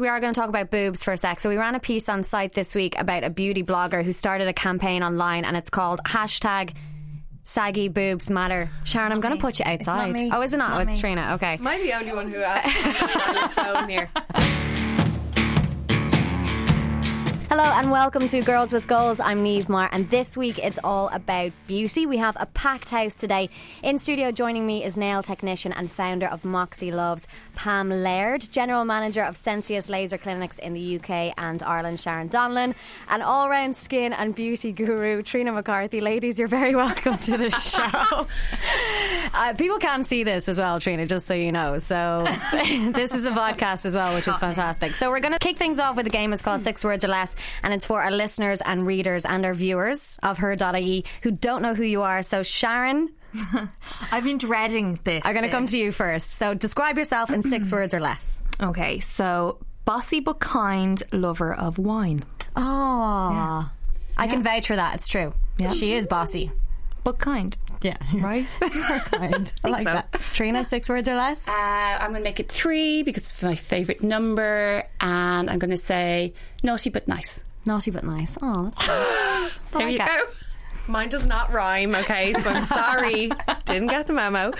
We are going to talk about boobs for a sec. So we ran a piece on site this week about a beauty blogger who started a campaign online and it's called hashtag saggy boobs matter. Sharon, I'm going to put you outside. me. Oh, is it not? It's oh, it's me. Trina. Okay. Am I the only one who asked on your phone here? Hello and welcome to Girls with Goals. I'm Neve Marr, and this week it's all about beauty. We have a packed house today. In studio joining me is nail technician and founder of Moxie Loves, Pam Laird, general manager of Sensius Laser Clinics in the UK and Ireland, Sharon Donlan, and all round skin and beauty guru, Trina McCarthy. Ladies, you're very welcome to the show. Uh, people can see this as well, Trina, just so you know. So this is a podcast as well, which is fantastic. So we're going to kick things off with a game. It's called Six Words or Less, and it's for our listeners and readers and our viewers of her.ie who don't know who you are. So Sharon, I've been dreading this. I'm going to come to you first. So describe yourself in six words or less. Okay, so bossy but kind lover of wine. Oh, I can vouch for that. It's true. Yeah. She is bossy. But kind. Yeah, Right? kind. I like so. that. Trina, six words or less. Uh, I'm going to make it three because it's my favourite number, and I'm going to say naughty but nice. Naughty but nice. Oh, that's nice. There you like go. Mine does not rhyme, okay? So I'm sorry. Didn't get the memo.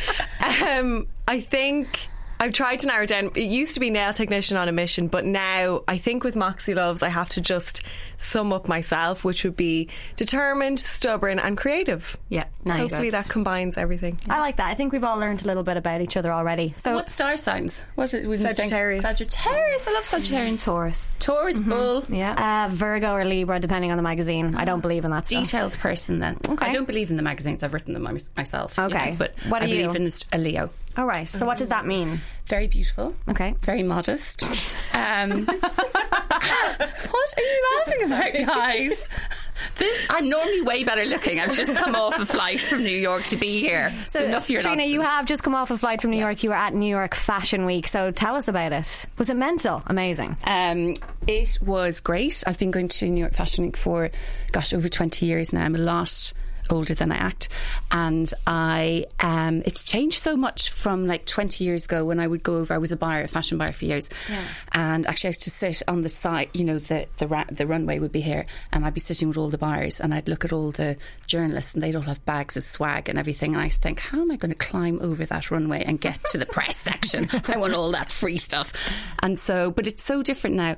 Um, I think I've tried to narrow it down. It used to be nail technician on a mission, but now I think with Moxie Loves, I have to just sum up myself, which would be determined, stubborn, and creative. Yeah. Nice. Hopefully that combines everything. I like that. I think we've all learned a little bit about each other already. So What star signs? What would you think? Sagittarius. Sagittarius. I love Sagittarius. Mm-hmm. Taurus. Taurus, mm-hmm. bull. Yeah. Uh, Virgo or Libra, depending on the magazine. I don't ah. believe in that stuff. Detailed person then. Okay. I don't believe in the magazines. I've written them my- myself. you Okay. know, but What I are you? believe in a Leo. All right. So, what does that mean? Very beautiful. Okay. Very modest. Um, what are you laughing about, guys? This I'm normally way better looking. I've just come off a flight from New York to be here. So, enough of your Trina, you have just come off a flight from New York. You were at New York Fashion Week. So, tell us about it. Was it mental? Amazing. Um, it was great. I've been going to New York Fashion Week for, gosh, over 20 years now. I'm a lot older than I act. And I, um, it's changed so much from like 20 years ago when I would go over, I was a buyer, a fashion buyer for years. And actually I used to sit on the side, you know, the, the, ra- the runway would be here and I'd be sitting with all the buyers and I'd look at all the journalists and they'd all have bags of swag and everything. And I think, how am I going to climb over that runway and get to the press section? I want all that free stuff. And so, but it's so different now.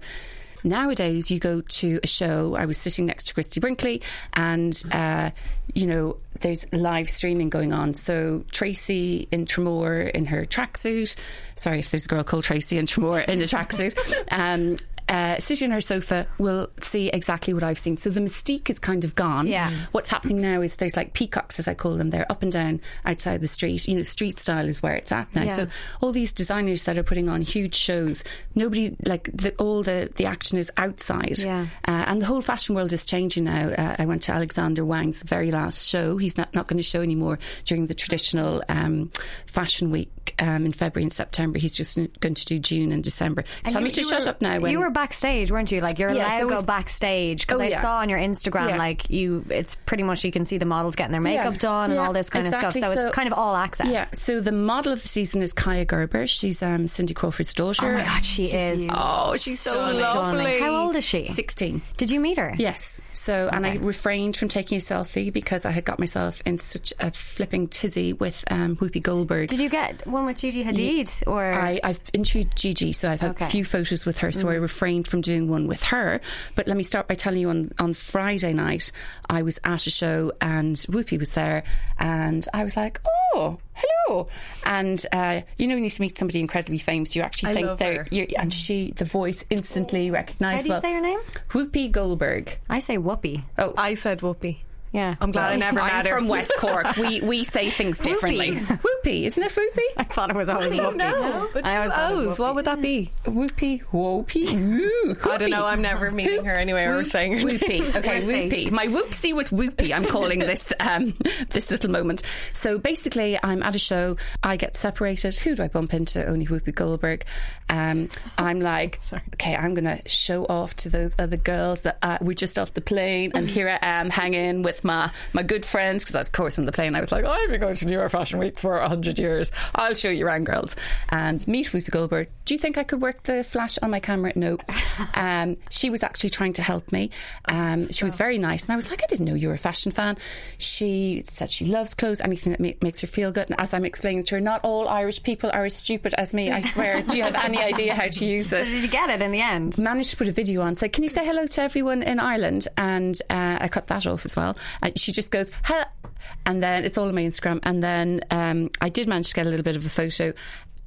Nowadays, you go to a show. I was sitting next to Christie Brinkley, and uh, you know, there's live streaming going on. So Tracy in Tramore in her tracksuit. Sorry if there's a girl called Tracy in Tramore in a tracksuit. um, uh, sitting on her sofa will see exactly what I've seen. So the mystique is kind of gone. Yeah. What's happening now is there's like peacocks, as I call them. They're up and down outside the street. You know, street style is where it's at now. Yeah. So all these designers that are putting on huge shows, nobody like the, all the the action is outside. Yeah. Uh, and the whole fashion world is changing now. Uh, I went to Alexander Wang's very last show. He's not not going to show anymore during the traditional um, fashion week um, in February and September. He's just going to do June and December. Tell you- me to shut were- up now. When you were backstage, weren't you? Like you're Yeah, allowed so to go was- backstage because Oh, I yeah. saw on your Instagram Yeah. like you. It's pretty much you can see the models getting their makeup Yeah. done and Yeah, all this kind exactly. of stuff. So, So- it's kind of all access. Yeah, so the model of the season is Kaia Gerber. She's um, Cindy Crawford's daughter. Oh my god, she is. Oh, she's so stunning. lovely. How old is she? 16. Did you meet her? Yes. So, and I refrained from taking a selfie because I had got myself in such a flipping tizzy with um, Whoopi Goldberg. Did you get one with Gigi Hadid or? I, I've interviewed Gigi, so I've had Okay. Mm. a few photos with her, so I refrained from doing one with her. But let me start by telling you on, on Friday night, I was at a show and Whoopi was there, and I was like, oh, hello. And, uh, you know, when you meet somebody incredibly famous, you actually I think love they're, you're, and she, the voice instantly How recognised. do you say her name? Whoopi Goldberg. I say Whoopi. Oh, I said Whoopi. Yeah, I'm glad I never I'm met her. from West Cork. We we say things differently. Whoopie, isn't it Whoopie? I thought it was always I Whoopi. don't know. But I two always thought it was O's. What would that be? Whoopie, whoopie, woo. I don't know. I'm never meeting her anyway or Whoop- saying her name. Whoopie. Okay, whoopie. My whoopsie with whoopie. I'm calling this um, this little moment. So basically, I'm at a show. I get separated. Who do I bump into? Only Whoopi Goldberg. Um, I'm like, okay, I'm going to show off to those other girls that uh, we're just off the plane, and here I am hanging with my my good friends because of course on the plane I was like, oh, I've been going to New York Fashion Week for hundred years. I'll show you around, girls, and meet Whoopi Goldberg. Do you think I could work the flash on my camera? No. Um, she was actually trying to help me. Um, she was very nice, and I was like, I didn't know you were a fashion fan. She said she loves clothes, anything that ma- makes her feel good. And as I'm explaining to her, not all Irish people are as stupid as me. I swear. Do you have any idea how to use this? Did you get it in the end? managed to put a video on. Said, "Can you say hello to everyone in Ireland?" And uh, I cut that off as well. And she just goes, "Hello," and then it's all on my Instagram. And then um, I did manage to get a little bit of a photo.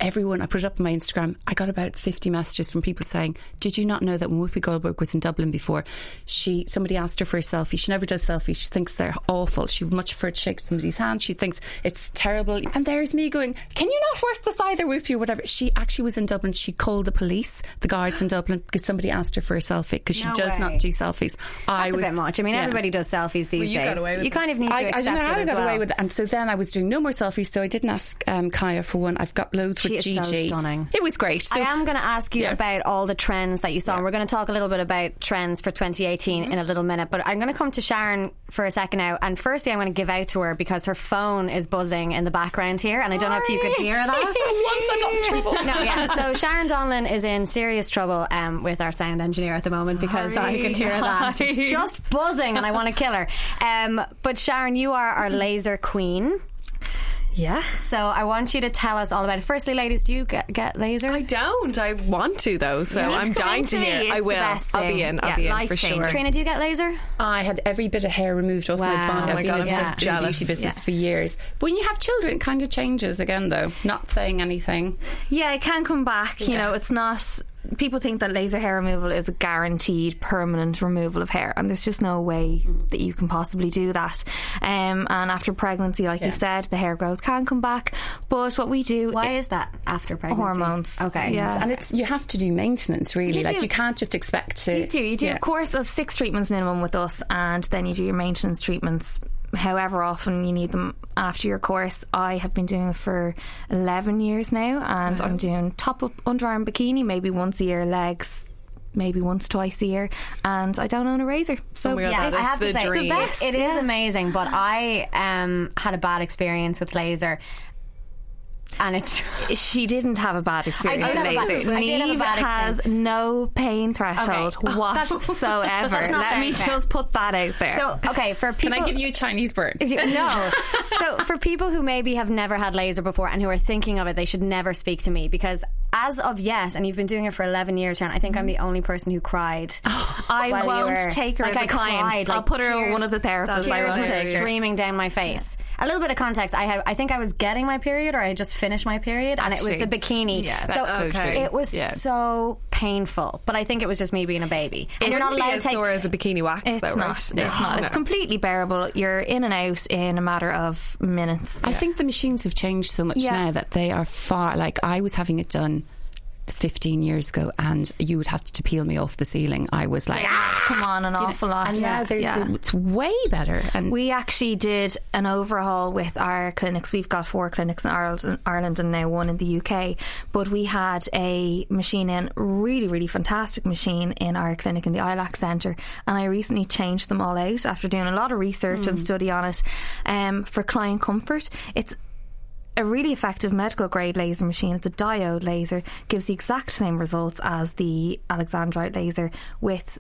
Everyone, I put it up on my Instagram. I got about fifty messages from people saying, "Did you not know that when Whoopi Goldberg was in Dublin before, she somebody asked her for a selfie. She never does selfies. She thinks they're awful. She would much prefer to shake somebody's hand. She thinks it's terrible. And there's me going, "Can you not work this either, Whoopi or whatever?" She actually was in Dublin. She called the police, the guards in Dublin, because somebody asked her for a selfie because she No does way. not do selfies. I That's was a bit much. I mean, yeah. everybody does selfies these you days. got away with you kind this. of need to I, I don't know how it I got well. away with it. And so then I was doing no more selfies. So I didn't ask um, Kaia for one. I've got loads She with is Gigi. so stunning. It was great. So I am going to ask you Yeah. about all the trends that you saw, and we're going to talk a little bit about trends for 2018 Mm-hmm. in a little minute. But I'm going to come to Sharon for a second now. And firstly, I'm going to give out to her because her phone is buzzing in the background here, and I don't know if you could hear that. Once I'm not in trouble. No, yeah. So Sharon Donlan is in serious trouble um, with our sound engineer at the moment because I can hear that. It's just buzzing and I want to kill her. Um, but Sharon, you are our laser queen. Yeah. So I want you to tell us all about it. Firstly, ladies, do you get, get laser? I don't. I want to though, so You need I'm to come dying into to me. hear. It's I the will. best I'll be in. I'll Yeah, be in for life-changing. sure. Trina, do you get laser? I had every bit of hair removed off Wow. Oh my body. Oh I've my been God, in I'm the so beauty business Yeah. for years. But When you have children, it kind of changes again, though. Not saying anything. Yeah, it can come back. You know, it's not. People think that laser hair removal is a guaranteed permanent removal of hair, and there's just no way that you can possibly do that. Um, and after pregnancy, like you said, the hair growth can come back. But what we do, Why is that after pregnancy? Hormones. Okay. Yeah. And it's you have to do maintenance, really. You like do. you can't just expect to. You do. You do Yeah. a course of six treatments minimum with us, and then you do your maintenance treatments. However often you need them after your course, I have been doing it for eleven years now, and I'm doing top up underarm bikini maybe once a year, legs maybe once twice a year, and I don't own a razor. So Oh God, Yeah, that I is have to say, dream. the best. It is Yeah. amazing, but I um, had a bad experience with laser, and it's she didn't have a bad experience I did have a bad- laser. I did have a Neve bad has no pain threshold Okay. That's- whatsoever. that's not Let me fair. just put that out there. so okay for people, Can. I give you a Chinese bird? no. so for people who maybe have never had laser before and who are thinking of it, they should never speak to me because as of yes, and you've been doing it for eleven years, Sharon, I think I'm the only person who cried. Oh, I while you won't were- take her like as a I client. cried, I'll like put her tears- one of the therapists. I Tears won't were take her. streaming down my face. A little bit of context: I had, I think I was getting my period, or I had just finished my period, and it was the bikini. yeah, so, that's so true. it was Yeah. so painful. But I think it was just me being a baby, and you're not be allowed to as take. sore as a bikini wax, It's though, not. right? It's not. It's completely bearable. You're in and out in a matter of minutes. I think the machines have changed so much Yeah. now that they are far. Like I was having it done. 15 years ago, and you would have to peel me off the ceiling. I was like, Come on, an awful lot. and now they're, Yeah. it's way better. And We actually did an overhaul with our clinics. We've got four clinics in Ireland, and now one in the UK. But we had a machine in, really, really fantastic machine in our clinic in the ILAC Centre. And I recently changed them all out after doing a lot of research and study on it um, for client comfort. It's a really effective medical grade laser machine. A diode laser, gives the exact same results as the Alexandrite laser with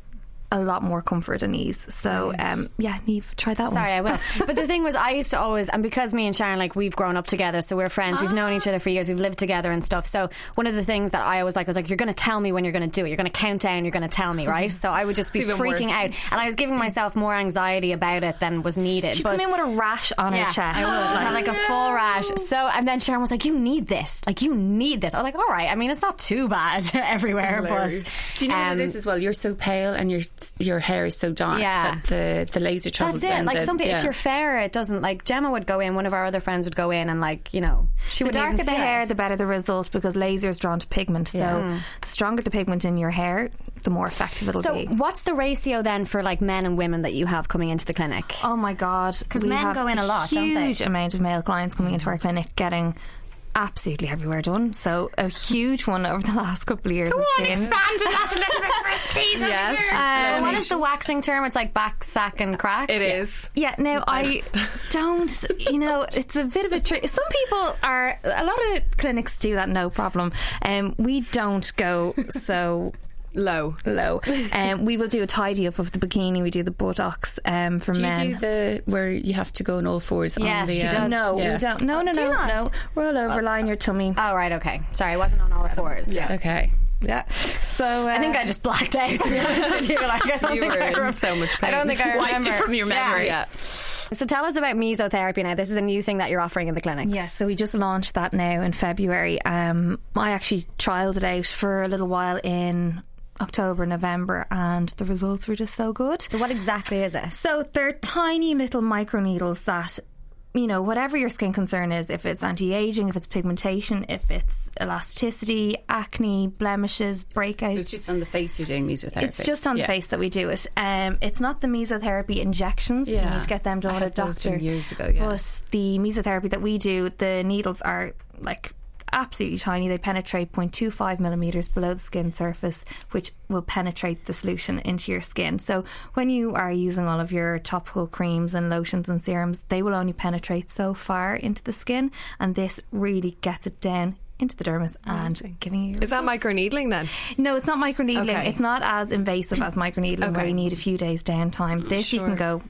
a lot more comfort and ease. So, um, yeah, Neve, try that one. Sorry, one. I will. But the thing was, I used to always, and because me and Sharon, like, we've grown up together, so we're friends, we've known each other for years, we've lived together and stuff. So one of the things that I always like was like, you're going to tell me when you're going to do it. You're going to count down, you're going to tell me, right? So I would just be even freaking worse. out. And I was giving myself more anxiety about it than was needed. She but come in with a rash on yeah, her chest. I would have like a full rash. So, and then Sharon was like, "You need this. Like, you need this." I was like, "All right. I mean, it's not too bad everywhere, Hilarious. but do you know what um, it is as well? You're so pale, and your your hair is so dark Yeah. that the the laser travels That's it. down. Like the, some people, yeah. if you're fair, it doesn't. Like Gemma would go in. One of our other friends would go in, and like you know, she The would darker the hair, the better the result because laser is drawn to pigment. So the stronger the pigment in your hair, the more effective it'll So, be. what's the ratio then for like men and women that you have coming into the clinic? Oh my god, because men have go in a lot, don't they? Huge amount of male clients coming into our clinic getting absolutely everywhere done. So a huge one over the last couple of years Go on, expand on that a little bit for us, please. Yes. Um, what is the waxing term? It's like back, sack, and crack. It is. Yeah, no, I don't. You know, it's a bit of a trick. Some people are. A lot of clinics do that, no problem. Um, we don't go so Low. low. Um, we will do a tidy up of the bikini. We do the buttocks um, for men. Do you men. do the where you have to go on all fours? Yeah, on the, she um, does. no, yeah. we don't. No, no, Do no, not? no. Roll over, line your tummy. Oh right, okay. Sorry, I wasn't on all fours. Yeah. Okay. Yeah. So uh, I think I just blacked out. To be honest with you, like, I don't You think were I in so much I don't think I Wiped it remember from your memory. Yeah. So tell us about mesotherapy now. This is a new thing that you're offering in the clinics. Yeah, so we just launched that now in February. Um, I actually trialled it out for a little while in October, November, and the results were just so good. So what exactly is it? So they're tiny little micro needles that, you know, whatever your skin concern is, if it's anti aging, if it's pigmentation, if it's elasticity, acne, blemishes, breakouts. So it's just on the face you're doing mesotherapy. It's just on Yeah. the face that we do it. Um, it's not the mesotherapy injections. Yeah. You need to get them done with a doctor. years ago, yeah. But the mesotherapy that we do, the needles are like absolutely tiny. They penetrate 0.25 millimeters below the skin surface, which will penetrate the solution into your skin. So when you are using all of your topical creams and lotions and serums, they will only penetrate so far into the skin, and this really gets it down into the dermis and giving you. Your Is that microneedling then? no, it's not microneedling. Okay. It's not as invasive as microneedling where Okay. you need a few days downtime. Mm, this you can go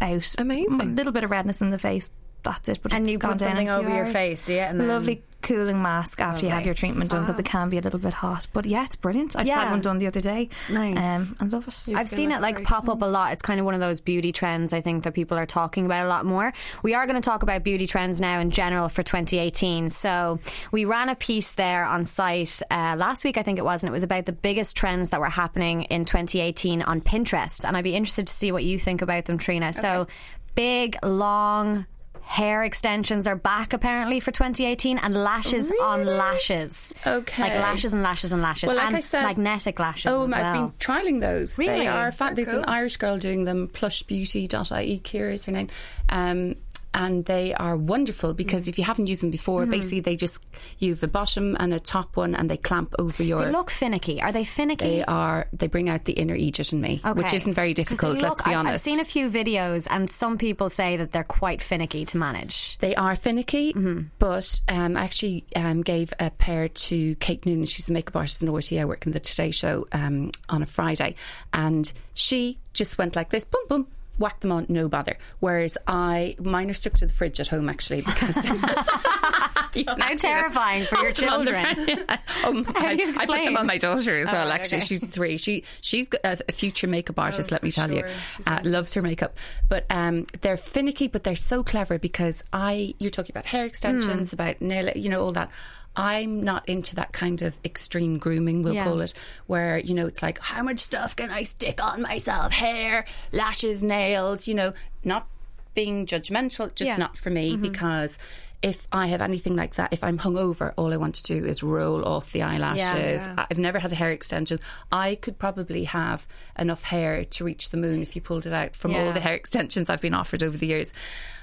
out. Amazing. A little bit of redness in the face. That's it. But And it's you gone put down something a few over your face, do you? And then- Lovely cooling mask after you have your treatment done because it can be a little bit hot. But yeah, it's brilliant. I just Yeah. had one done the other day. Nice. Um, I love it. I've seen it like great. pop up a lot. It's kind of one of those beauty trends I think that people are talking about a lot more. We are going to talk about beauty trends now in general for 2018. So we ran a piece there on site uh, last week, I think it was, and it was about the biggest trends that were happening in 2018 on Pinterest. And I'd be interested to see what you think about them, Trina. So big, long. Hair extensions are back apparently for 2018 and lashes on lashes. Okay. Like lashes and lashes and lashes. Well, like and I said- magnetic lashes. Oh, I've well. been trialing those. Really? They are fun. There's an. Irish girl doing them, plushbeauty.ie, Kira is her name. Um, and they are wonderful because Mm. if you haven't used them before, Mm-hmm. basically they just you have a bottom and a top one, and they clamp over your. They look finicky. Are they finicky? they are. They bring out the inner Egypt in me, which isn't very difficult. look- let's be honest. I've seen a few videos, and some people say that they're quite finicky to manage. They are finicky, Mm-hmm. but um, I actually um, gave a pair to Kate Noonan. She's the makeup artist in RTE. I work in the Today Show um, on a Friday, and she just went like this, boom, boom. Whack them on, no bother. Whereas I, mine are stuck to the fridge at home actually because How terrifying for your Put them on the children. fridge. um, I, you I put them on my daughter as well. right, actually, okay. she's three. She she's a, a future makeup artist. let me tell you, sure. She's uh, loves her makeup. But um, they're finicky, but they're so clever because I. You're talking about hair extensions, Hmm. about nail, you know, all that. I'm not into that kind of extreme grooming, we'll Yeah. call it, where, you know, it's like, how much stuff can I stick on myself? Hair, lashes, nails, you know, not being judgmental, just Yeah. Mm-hmm. not for me because if I have anything like that, if I'm hungover, all I want to do is roll off the eyelashes. Yeah. I've never had a hair extension. I could probably have enough hair to reach the moon if you pulled it out from all the hair extensions I've been offered over the years.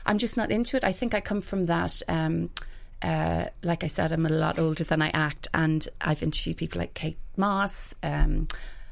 I'm just not into it. I think I come from that. Um, uh, like I said, I'm a lot older than I act, and I've interviewed people like Kate Moss. Um,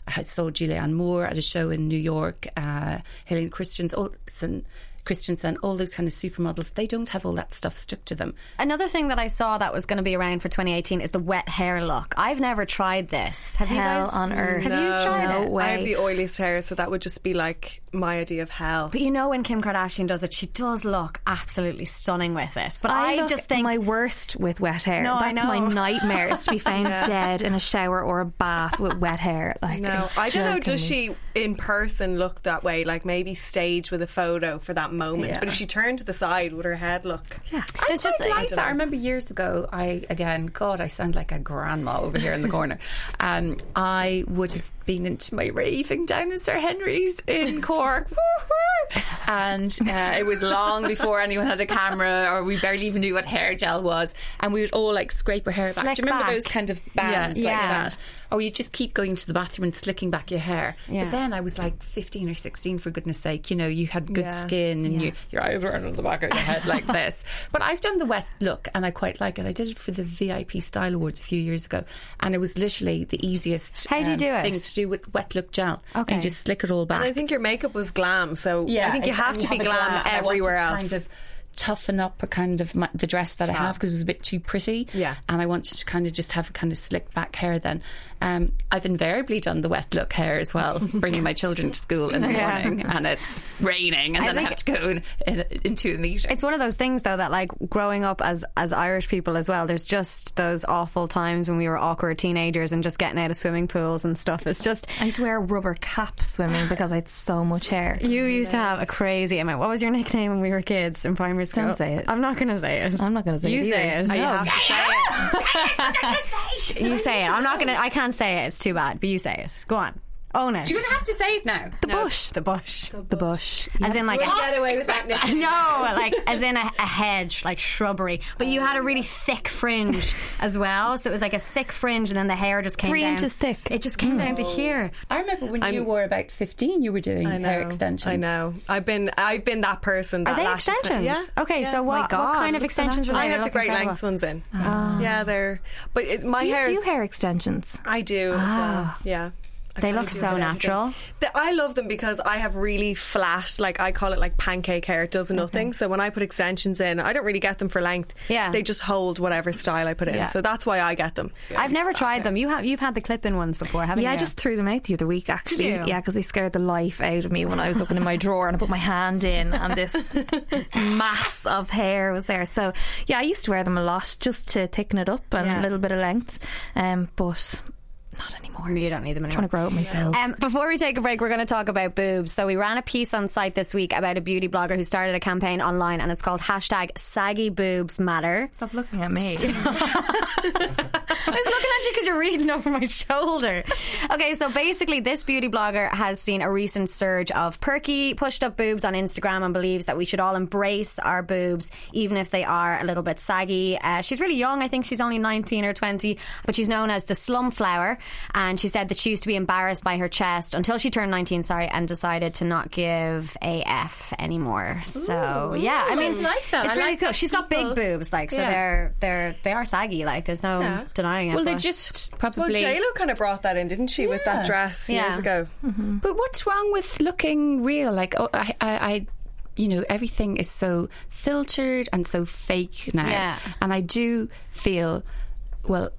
I saw Julianne Moore at a show in New York. Uh, Helena Christensen, Christensen, all those kind of supermodels. They don't have all that stuff stuck to them. Another thing that I saw that was going to be around for 2018 is the wet hair look. I've never tried this. Have you guys? on earth. Have you tried No it? way. I have the oiliest hair, so that would just be like my idea of hell. But you know when Kim Kardashian does it, she does look absolutely stunning with it. But I, look just think my worst with wet hair. No, I That's my nightmare. is to be found dead in a shower or a bath with wet hair. Like No, I don't know. Does jokingly. she in person look that way? Like maybe stage with a photo for that moment. Yeah. But if she turned to the side, would her head look? Yeah. it's I just quite like that. I know. remember years ago. I again, God, I sound like a grandma over here in the corner. Um, I would have been into my raving down in Sir Henry's in Cork. And uh, it was long before anyone had a camera, or we barely even knew what hair gel was, and we would all like scrape our hair back. Do you remember back. those kind of bands Yeah. like Yeah. that? Or you just keep going to the bathroom and slicking back your hair. Yeah. But then I was like 15 or 16, for goodness sake. You know, you had good Yeah. skin and you, your eyes were under the back of your head like this. But I've done the wet look and I quite like it. I did it for the VIP Style Awards a few years ago, and it was literally the easiest How do you um, do it? thing to do with wet look gel. Okay. And you just slick it all back. And I think your makeup was glam, so yeah, I think you have and to be a glam, and I wanted everywhere else. Kind of toughen up a kind of my, the dress that I have because it was a bit too pretty. Yeah. and I wanted to kind of just have a kind of slick back hair. Then um, I've invariably done the wet look hair as well, bringing my children to school in the Yeah. morning, and it's raining, and I then I have to go in, in, into a meeting. It's one of those things, though, that like growing up as as Irish people as well. There's just those awful times when we were awkward teenagers and just getting out of swimming pools and stuff. It's just I used to wear a rubber cap swimming because I had so much hair. you used to have a crazy amount. What was your nickname when we were kids in primary Don't say it. I'm not to say it. I'm not gonna say you it say it. No. You have to say it. You say it. I'm not gonna. I can't say it. It's too bad. But you say it. Go on. Own it. You're going to have to say it now. the bush. The bush. The bush. As in like a, Get away with that. Nick. no, like as in a, a hedge, like shrubbery. But you had a really thick fringe as well, so it was like a thick fringe, and then the hair just came Three down. inches thick. It just came down to mm. here. I remember when you I'm- were about 15, you were doing I know. hair extensions. I know. I've been I've been that person. That Are they lash extensions? Yeah. Okay, Yeah. so what, God, what kind of look so extensions are I they? have They the great incredible. lengths ones in. Ah. Yeah, they're. But it, my Do you hair. do is- hair extensions? I do. As ah. well. Yeah. I They look so a bit of everything. natural. The- I love them because I have really flat, like I call it like pancake hair. It does nothing. So when I put extensions in, I don't really get them for length. Yeah. They just hold whatever style I put in. Yeah. So that's why I get them. I've never tried them. You have. You've had the clip-in ones before, haven't Yeah, you? Yeah, I just threw them out the other week actually. you? Yeah, because they scared the life out of me when I was looking in my drawer and I put my hand in and this mass of hair was there. So yeah, I used to wear them a lot just to thicken it up and Yeah. a little bit of length. Um, but not anymore. You don't need them anymore. trying to grow it myself. Um, before we take a break, we're going to talk about boobs. So we ran a piece on site this week about a beauty blogger who started a campaign online, and it's called hashtag Saggy Boobs Matter. Stop looking at me. I was looking at you because you're reading over my shoulder. Okay, so basically, this beauty blogger has seen a recent surge of perky, pushed up boobs on Instagram and believes that we should all embrace our boobs, even if they are a little bit saggy. Uh, she's really young. I think she's only 19 or 20, but she's known as the slum flower. And she said that she used to be embarrassed by her chest until she turned 19, sorry, and decided to not give a F anymore. So, yeah, I mean, like that. it's I really like cool. She's got big boobs, like, so Yeah. they're, they're, they are saggy. Like, there's no Yeah. denying Well, they just Well, probably. J Lo kind of brought that in, didn't she, with that dress Yeah. years ago? Mm-hmm. But what's wrong with looking real? Like, oh, I, I, I, you know, everything is so filtered and so fake now. Yeah. And I do feel, well,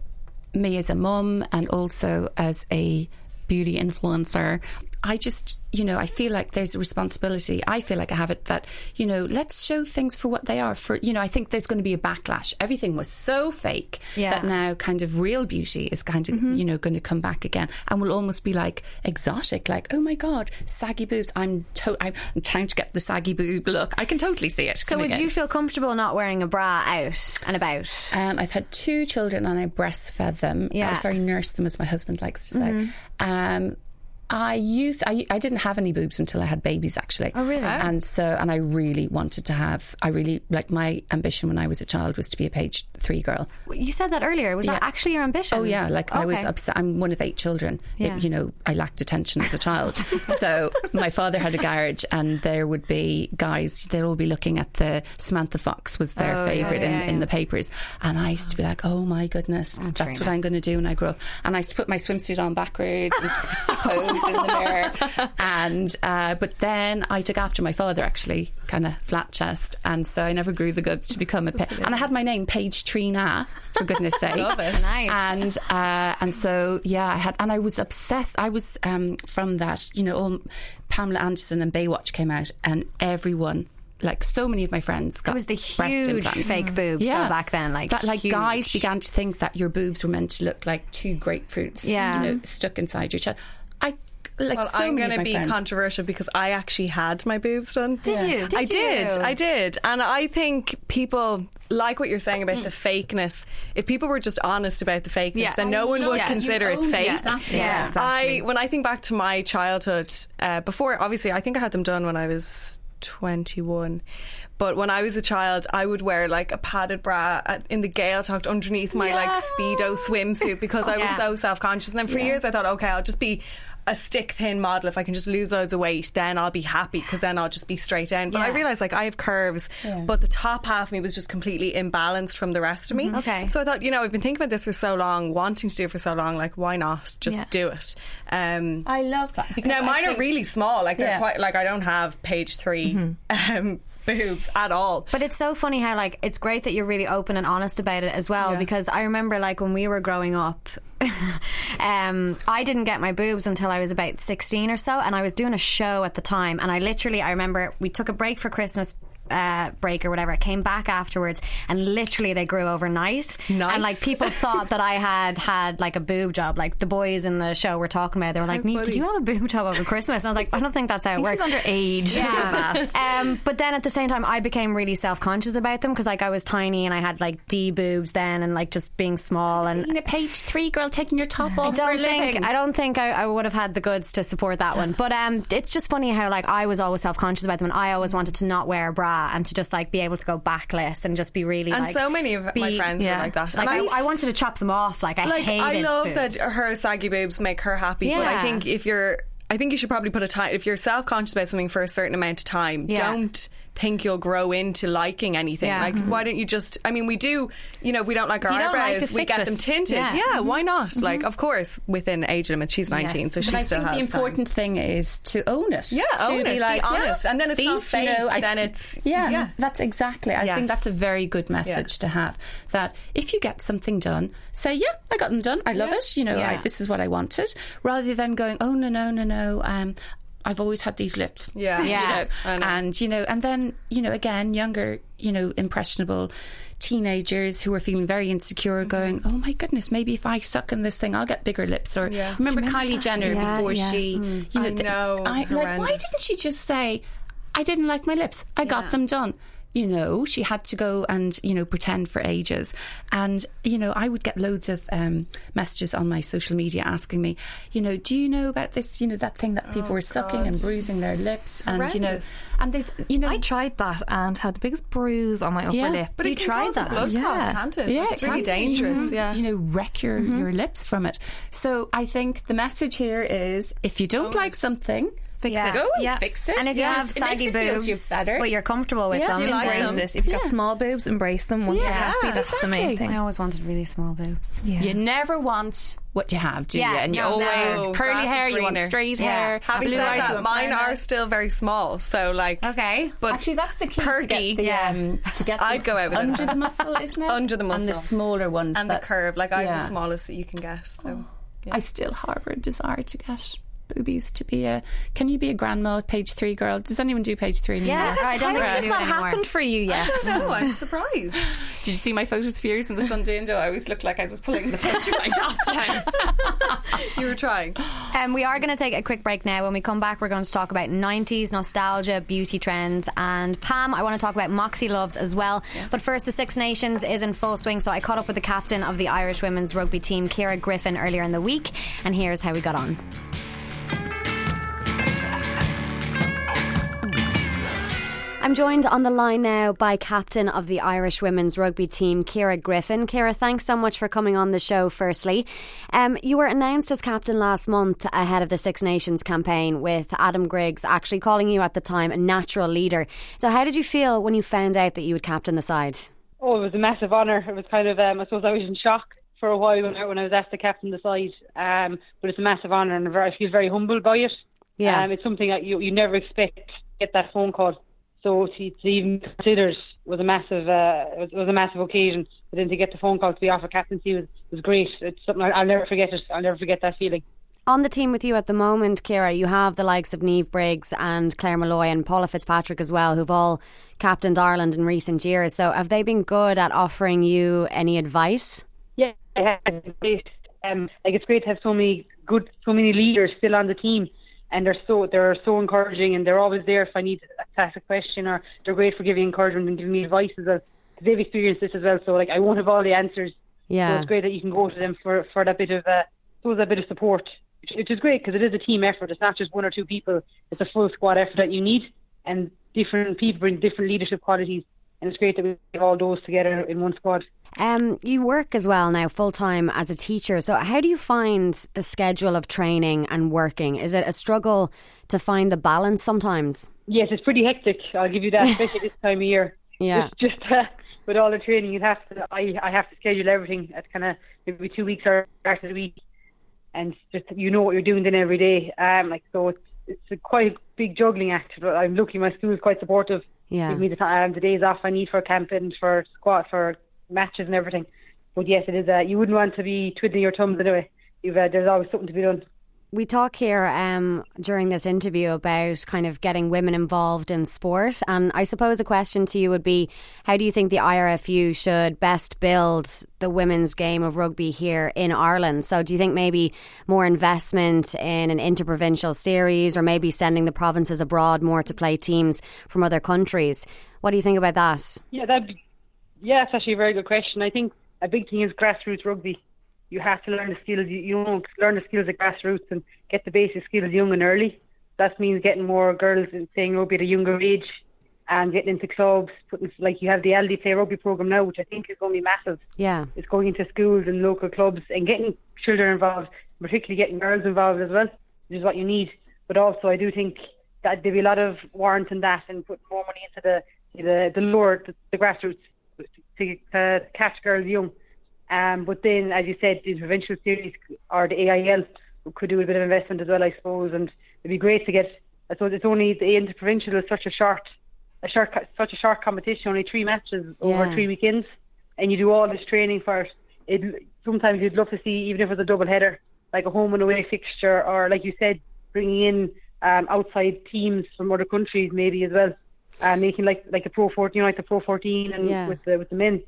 me as a mum and also as a beauty influencer, I just, you know, I feel like there's a responsibility. I feel like I have it that, you know, let's show things for what they are. For, you know, I think there's going to be a backlash. Everything was so fake Yeah. that now kind of real beauty is kind of, Mm-hmm. you know, going to come back again and will almost be like exotic. Like, oh my God, saggy boobs. I'm, to- I'm trying to get the saggy boob look. I can totally see it. So would you feel comfortable not wearing a bra out and about? Um, I've had two children and I breastfed them. Yeah. Mm-hmm. Uh, sorry, nursed them, as my husband likes to say. Um, I used I, I didn't have any boobs until I had babies actually. Oh, really? Oh. And so and I really wanted to have I really like my ambition when I was a child was to be a page three girl. You said that earlier. Was that actually your ambition? Oh yeah, like I was upset. I'm one of eight children. It- Yeah. you know, I lacked attention as a child. so my father had a garage, and there would be guys. They'd all be looking at the Samantha Fox was their Oh, favorite yeah, in, yeah, in yeah. the papers, and I used to be like, oh my goodness, that's what I'm going to do when I grow up. And I used to put my swimsuit on backwards and pose in the mirror. And uh, but then I took after my father actually, kind of flat chest, and so I never grew the guts to become a. Pa- and I had my name Paige Trina, for goodness sake. Love it. Nice. And uh, and so yeah, I had and I was obsessed. I was um, from that, you know, all, Pamela Anderson and Baywatch came out, and everyone. Like so many of my friends got It was the breast huge fake boobs though, back then, like, that, like huge. guys began to think that your boobs were meant to look like two grapefruits, Yeah. you know, stuck inside your chest. Like Well, so I'm going to be friends. controversial because I actually had my boobs done. Did you? Did I you? did. I did. And I think people like what you're saying about the fakeness. If people were just honest about the fakeness, Yeah. then no one would Yeah, consider you it own it, fake. exactly. Yeah, Exactly. I when I think back to my childhood, uh, before obviously I think I had them done when I was 21. But when I was a child, I would wear like a padded bra at- in the Gale tucked underneath my like Speedo swimsuit because I was Yeah. so self conscious. And then for years, I thought, okay, I'll just be a stick thin model. If I can just lose loads of weight, then I'll be happy because then I'll just be straight down. But I realized like I have curves, but the top half of me was just completely imbalanced from the rest of me. Okay. So I thought, you know, I've been thinking about this for so long, wanting to do it for so long. Like, why not just Yeah. do it? Um, I love that. Because now mine are really small. Like they're Yeah. quite like I don't have page 3 um, boobs at all. But it's so funny how like it's great that you're really open and honest about it as well Yeah. because I remember like when we were growing up um, I didn't get my boobs until I was about 16 or so and I was doing a show at the time and I literally I remember we took a break for Christmas uh, break or whatever I came back afterwards and literally they grew overnight Nice. and like people thought that I had had like a boob job like the boys in the show were talking about it. they were like Neve did you have a boob job over Christmas and I was like I don't think that's how it works underage. yeah. um, but then at the same time, I became really self conscious about them because like I was tiny and I had like D boobs then and like just being small and. Being a page three girl taking your top off a don't think living. I don't think I, I would have had the goods to support that one, but um, it's just funny how like I was always self conscious about them, and I always wanted to not wear a bra and to just like be able to go backless and just be really And like, so many of my be- friends yeah. were like that. Like and I, I wanted to chop them off. Like I like. I love boobs. that her saggy boobs make her happy, but I think if you're I think you should probably put a time if you're self conscious about something for a certain amount of time, Yeah. don't think you'll grow into liking anything. Yeah. Like why mm-hmm. don't you just I mean we do you know, we don't like our don't like eyebrows, it, we get it. them tinted. Yeah. Yeah, mm-hmm. why not? Like mm-hmm. of course within age limit she's nineteen, so she But I think has the time. important thing is to own it. Yeah, to own it, Be be like, honest. yeah, And then it's not these, you know, fake, I- then it's- yeah, yeah. That's exactly. I Yes. think that's a very good message to have. That if you get something done, say, yeah, I got them done. I love it. You know, I, this is what I wanted, rather than going, oh no, no, no, no. Um, I've always had these lips. Yeah. You Yeah. know, know. and you know, and then you know, again, younger, you know, impressionable teenagers who are feeling very insecure, mm-hmm. going, "Oh my goodness, maybe if I suck in this thing, I'll get bigger lips." Or Yeah. remember Kylie Jenner Yeah, before yeah. she, you mm. know, I th- know, I, like, why didn't she just say, "I didn't like my lips. I got them done." You know, she had to go and you know pretend for ages, and you know I would get loads of um, messages on my social media asking me, you know, do you know about this? You know that thing that people were sucking and bruising their lips, and you know, and there's you know I tried that and had the biggest bruise on my upper Yeah. lip. But You it tried that? blood yeah, can't it? Yeah, it's it really can. dangerous. You can, yeah. you know, wreck your your lips from it. So I think the message here is: if you don't like something, Fix Yeah. it. go and Yeah. fix it. And if you Yeah. have It makes saggy you feel boobs, you better. but you're comfortable with Yeah, them, you like embrace them. It. If you've got small boobs, embrace them. Once you're happy, that's the main thing. I always wanted really small boobs. Yeah. You never want what you have, do Yeah, you? And you no, always no. curly Grass hair, you want straight Yeah. hair, Having blue said eyes, that, mine are eyes. still very small. So like, Okay. but Actually, that's the key perky. to get the, Yeah. um, to get I'd go out with it. under the muscle, isn't it? Under the muscle and the smaller ones and the curve. Like I have the smallest that you can get. So I still harbour a desire to get boobies to be a. Can you be a grandma page three girl? Does anyone do page three anymore? Yeah, I don't How think I has do that anymore. happened for you yet? no, I'm surprised. Did you see my photos for years in the Sunday window? I always looked like I was pulling the front of my top down. you were trying. Um, we are going to take a quick break now. When we come back, we're going to talk about 90s nostalgia, beauty trends, and Pam, I want to talk about Moxie Loves as well. But first, the Six Nations is in full swing, so I caught up with the captain of the Irish women's rugby team, Ciara Griffin, earlier in the week, and here's how we got on. I'm joined on the line now by captain of the Irish women's rugby team, Ciara Griffin. Ciara, thanks so much for coming on the show. Firstly, um, you were announced as captain last month ahead of the Six Nations campaign, with Adam Griggs actually calling you at the time a natural leader. So, how did you feel when you found out that you would captain the side? Oh, it was a massive honour. It was kind of, um, I suppose I was in shock for a while when I, when I was asked to captain the side. Um, but it's a massive honour and I feel very humbled by it. Yeah. Um, it's something that you, you never expect to get that phone call. So to, to even consider it was a massive, uh, was, was a massive occasion. But then to get the phone call to be offered captaincy was, was great. It's something I, I'll never forget it. I'll never forget that feeling. On the team with you at the moment, Ciara, you have the likes of Niamh Briggs and Claire Molloy and Paula Fitzpatrick as well, who've all captained Ireland in recent years. So, have they been good at offering you any advice? Yeah, it's great. Um, like it's great to have so many good, so many leaders still on the team, and they're so they're so encouraging, and they're always there if I need to ask a question, or they're great for giving encouragement and giving me advice as well. They've experienced this as well, so like I won't have all the answers. So Yeah. it's great that you can go to them for for that bit of uh, suppose that bit of support, which, which is great because it is a team effort. It's not just one or two people; it's a full squad effort that you need. and different people bring different leadership qualities, and it's great that we have all those together in one squad. Um, you work as well now full time as a teacher. So, how do you find the schedule of training and working? Is it a struggle to find the balance sometimes? Yes, it's pretty hectic. I'll give you that, especially this time of year. Yeah. It's just uh, with all the training, you have to. I I have to schedule everything at kind of maybe two weeks or of the week, and just you know what you're doing then every day. Um, like so, it's it's a quite a big juggling act. But I'm lucky my school is quite supportive. Yeah. Give me the time, the days off I need for camping, for squat, for matches and everything. But yes, it is. Uh, you wouldn't want to be twiddling your thumbs anyway. You've uh, there's always something to be done. We talk here um, during this interview about kind of getting women involved in sport. And I suppose a question to you would be how do you think the IRFU should best build the women's game of rugby here in Ireland? So, do you think maybe more investment in an interprovincial series or maybe sending the provinces abroad more to play teams from other countries? What do you think about that? Yeah, that. Yeah, it's actually a very good question. I think a big thing is grassroots rugby. You have to learn the skills. You, learn the skills at grassroots and get the basic skills young and early. That means getting more girls and playing rugby at a younger age and getting into clubs. Putting like you have the Aldi Play Rugby program now, which I think is going to be massive. Yeah. It's going into schools and local clubs and getting children involved, particularly getting girls involved as well, which is what you need. But also, I do think that there'll be a lot of warrant in that and putting more money into the the the lower the, the grassroots to, to catch girls young. Um, but then, as you said, the provincial series or the AIL could do a bit of investment as well, I suppose, and it'd be great to get. I suppose it's only the interprovincial is such a short, a short, such a short competition, only three matches over three weekends, and you do all this training for it. It sometimes you'd love to see, even if it's a double header, like a home and away fixture, or like you said, bringing in um, outside teams from other countries maybe as well, uh, making like like a pro fourteen, you know, like the pro fourteen, and Yeah. with the with the men.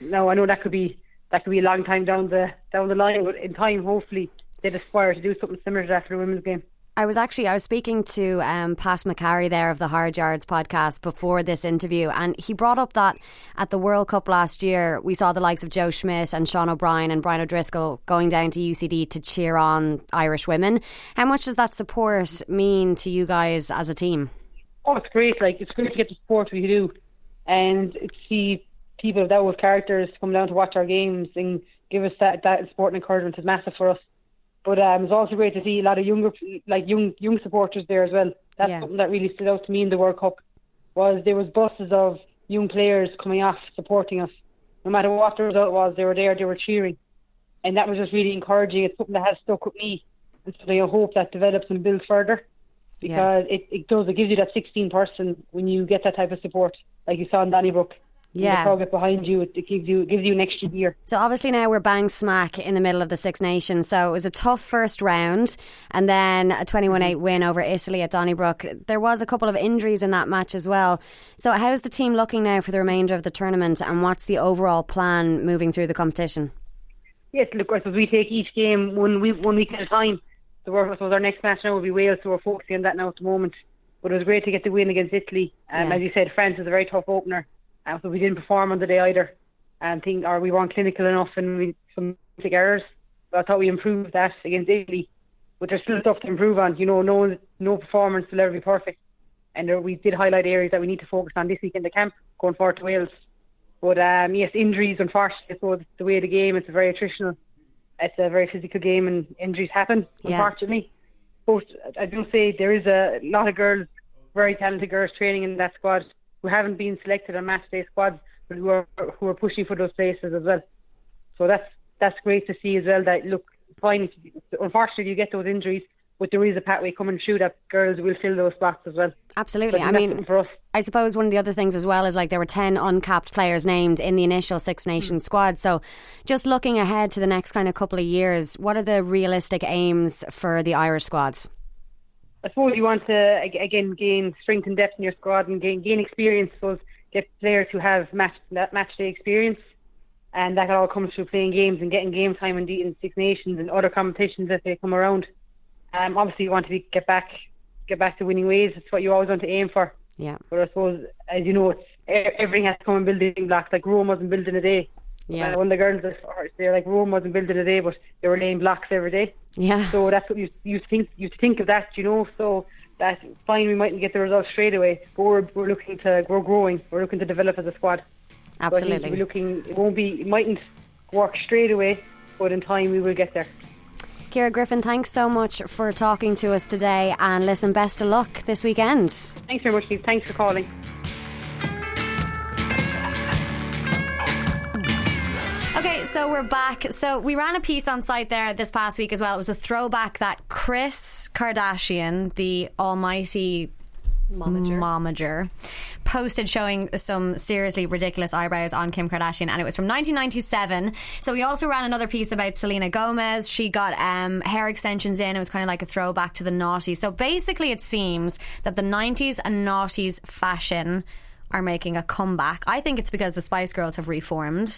Now I know that could be that could be a long time down the down the line, but in time, hopefully, they'd aspire to do something similar to that for the women's game. I was actually I was speaking to um, Pat McCarry there of the Hard Yards podcast before this interview, and he brought up that at the World Cup last year we saw the likes of Joe Schmidt and Sean O'Brien and Brian O'Driscoll going down to UCD to cheer on Irish women. How much does that support mean to you guys as a team? Oh, it's great! Like it's great to get the support we do, and see people that with characters come down to watch our games and give us that that support and encouragement is massive for us. But um, it's also great to see a lot of younger, like young young supporters there as well. That's Yeah. something that really stood out to me in the World Cup. Was there was buses of young players coming off supporting us, no matter what the result was. They were there, they were cheering, and that was just really encouraging. It's something that has stuck with me, and so I hope that develops and builds further because it, it does it gives you that 16 person when you get that type of support like you saw in Donnybrook Yeah. the crowd get behind you it, it gives you it gives you an extra gear So obviously now we're bang smack in the middle of the Six Nations. So it was a tough first round, and then a twenty-one-eight mm-hmm. win over Italy at Donnybrook. There was a couple of injuries in that match as well. So how's the team looking now for the remainder of the tournament, and what's the overall plan moving through the competition? yes look I suppose we take each game one week one week at a time so we're, I suppose our next match now will be Wales so we're focusing on that now at the moment but it was great to get the win against Italy um, Yeah. as you said France is a very tough opener um, so we didn't perform on the day either and think or we weren't clinical enough and we made some big errors but I thought we improved that against Italy but there's still stuff to improve on you know no no performance will ever be perfect and there, we did highlight areas that we need to focus on this week in the camp going forward to Wales. But um, yes, injuries, unfortunately, so the way of the game. It's a very attritional, it's a very physical game, and injuries happen, Yeah. unfortunately. But I do say there is a lot of girls, very talented girls, training in that squad who haven't been selected on match day squads, but who are who are pushing for those places as well. So that's that's great to see as well. That look, fine. Unfortunately, you get those injuries, but there is a pathway coming through that girls will fill those spots as well. Absolutely. I mean, for us. I suppose one of the other things as well is like there were 10 uncapped players named in the initial Six Nations mm. squad. So just looking ahead to the next kind of couple of years, what are the realistic aims for the Irish squad? I suppose you want to again gain strength and depth in your squad and gain gain experience. So get players who have match that match day experience, and that all comes through playing games and getting game time in, the, in Six Nations and other competitions as they come around. Um, obviously you want to be, get back get back to winning ways. It's what you always want to aim for. Yeah. But I suppose, as you know, it's everything has to come in building blocks. Like Rome wasn't built in a day. Yeah. Uh, of the girls, that are- they're like Rome wasn't built in a day, but they were laying blocks every day. Yeah. So that's what you you think you think of that, you know. So that's fine. We mightn't get the results straight away, but we're, we're looking to we're growing. We're looking to develop as a squad. So Absolutely. we're looking. It won't be. It mightn't work straight away, but in time we will get there. Ciara Griffin, thanks so much for talking to us today. And listen, best of luck this weekend. Thanks very much, Steve. Thanks for calling. Okay, so we're back. So we ran a piece on site there this past week as well. It was a throwback that Kris Kardashian, the almighty momager, posted showing some seriously ridiculous eyebrows on Kim Kardashian, and it was from 1997. So we also ran another piece about Selena Gomez. She got um, hair extensions in. It was kind of like a throwback to the naughty. So basically, it seems that the 90s and noughties fashion are making a comeback. I think it's because the Spice Girls have reformed.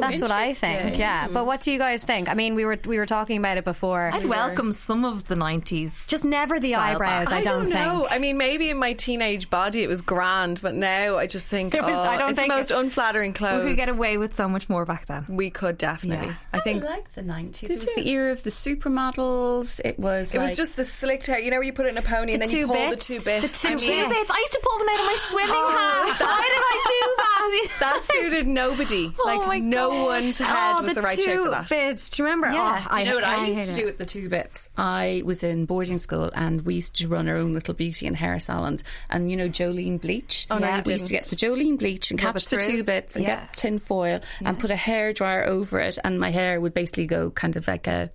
That's what I think. Yeah, but what do you guys think? I mean, we were we were talking about it before. I'd welcome some of the 90s. Just never the eyebrows. back. I don't, think. know. I mean, maybe in my teenage body it was grand, but now I just think It was- oh, I don't it's think the most it- unflattering clothes. We could get away with so much more back then. We could definitely. Yeah. I think I like the 90s. it was the era of the supermodels. It was it was just the slicked hair. You know, where you put it in a pony and then you pull bits. the two bits. The two I bits. mean, bits. I used to pull them out of my swimming Oh, hat. Why did I do that? that suited nobody. Oh like Oh my no gosh. one's head oh, was the the, right shape for that. bits. Do you remember? Yeah. Oh, Do you know what I, used hated to do it. with the two bits? I was in boarding school and we used to run our own little beauty and hair salons. And you know Jolen bleach? Oh, no, you we used to get the Jolen bleach and Rub catch the two bits and Yeah. get tin foil and put a hair dryer over it, and my hair would basically go kind of like a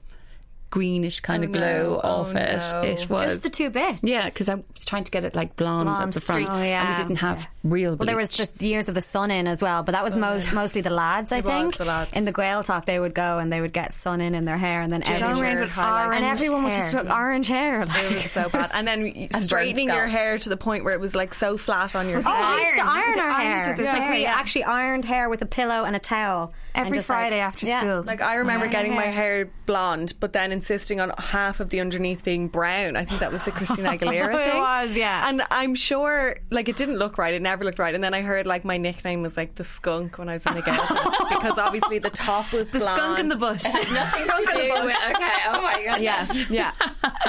greenish kind oh, of glow no. Oh, off Oh, it. no. It was Just the two bits. Yeah, because I was trying to get it like blonde, Blonde at the front. Oh, yeah. and we didn't have real. Well, there was just years of the sun in as well, but that was most mostly the lads. I It was think the lads. in the Gaeltacht they would go and they would get sun in in their hair, and then everyone around with orange and everyone was just hair. with orange hair. Like. It was so bad. And then straightening your hair to the point where it was like so flat on your Oh, head. we used to Iron. iron our hair. each other's Like hair, we yeah. actually ironed hair with a pillow and a towel Every just, like- Friday after yeah. school. Like I remember Yeah. getting my Hair. hair blonde, but then insisting on half of the underneath being brown. I think that was the Christina Aguilera thing. It thing. was, yeah. And I'm sure, like, it didn't look right. It never looked right. And then I heard like my nickname was like the skunk when I was in the Gaeltacht because obviously the top was the blonde. skunk in the bush. nothing Skunk to do bush. with- Okay, oh my god. Yeah, yeah.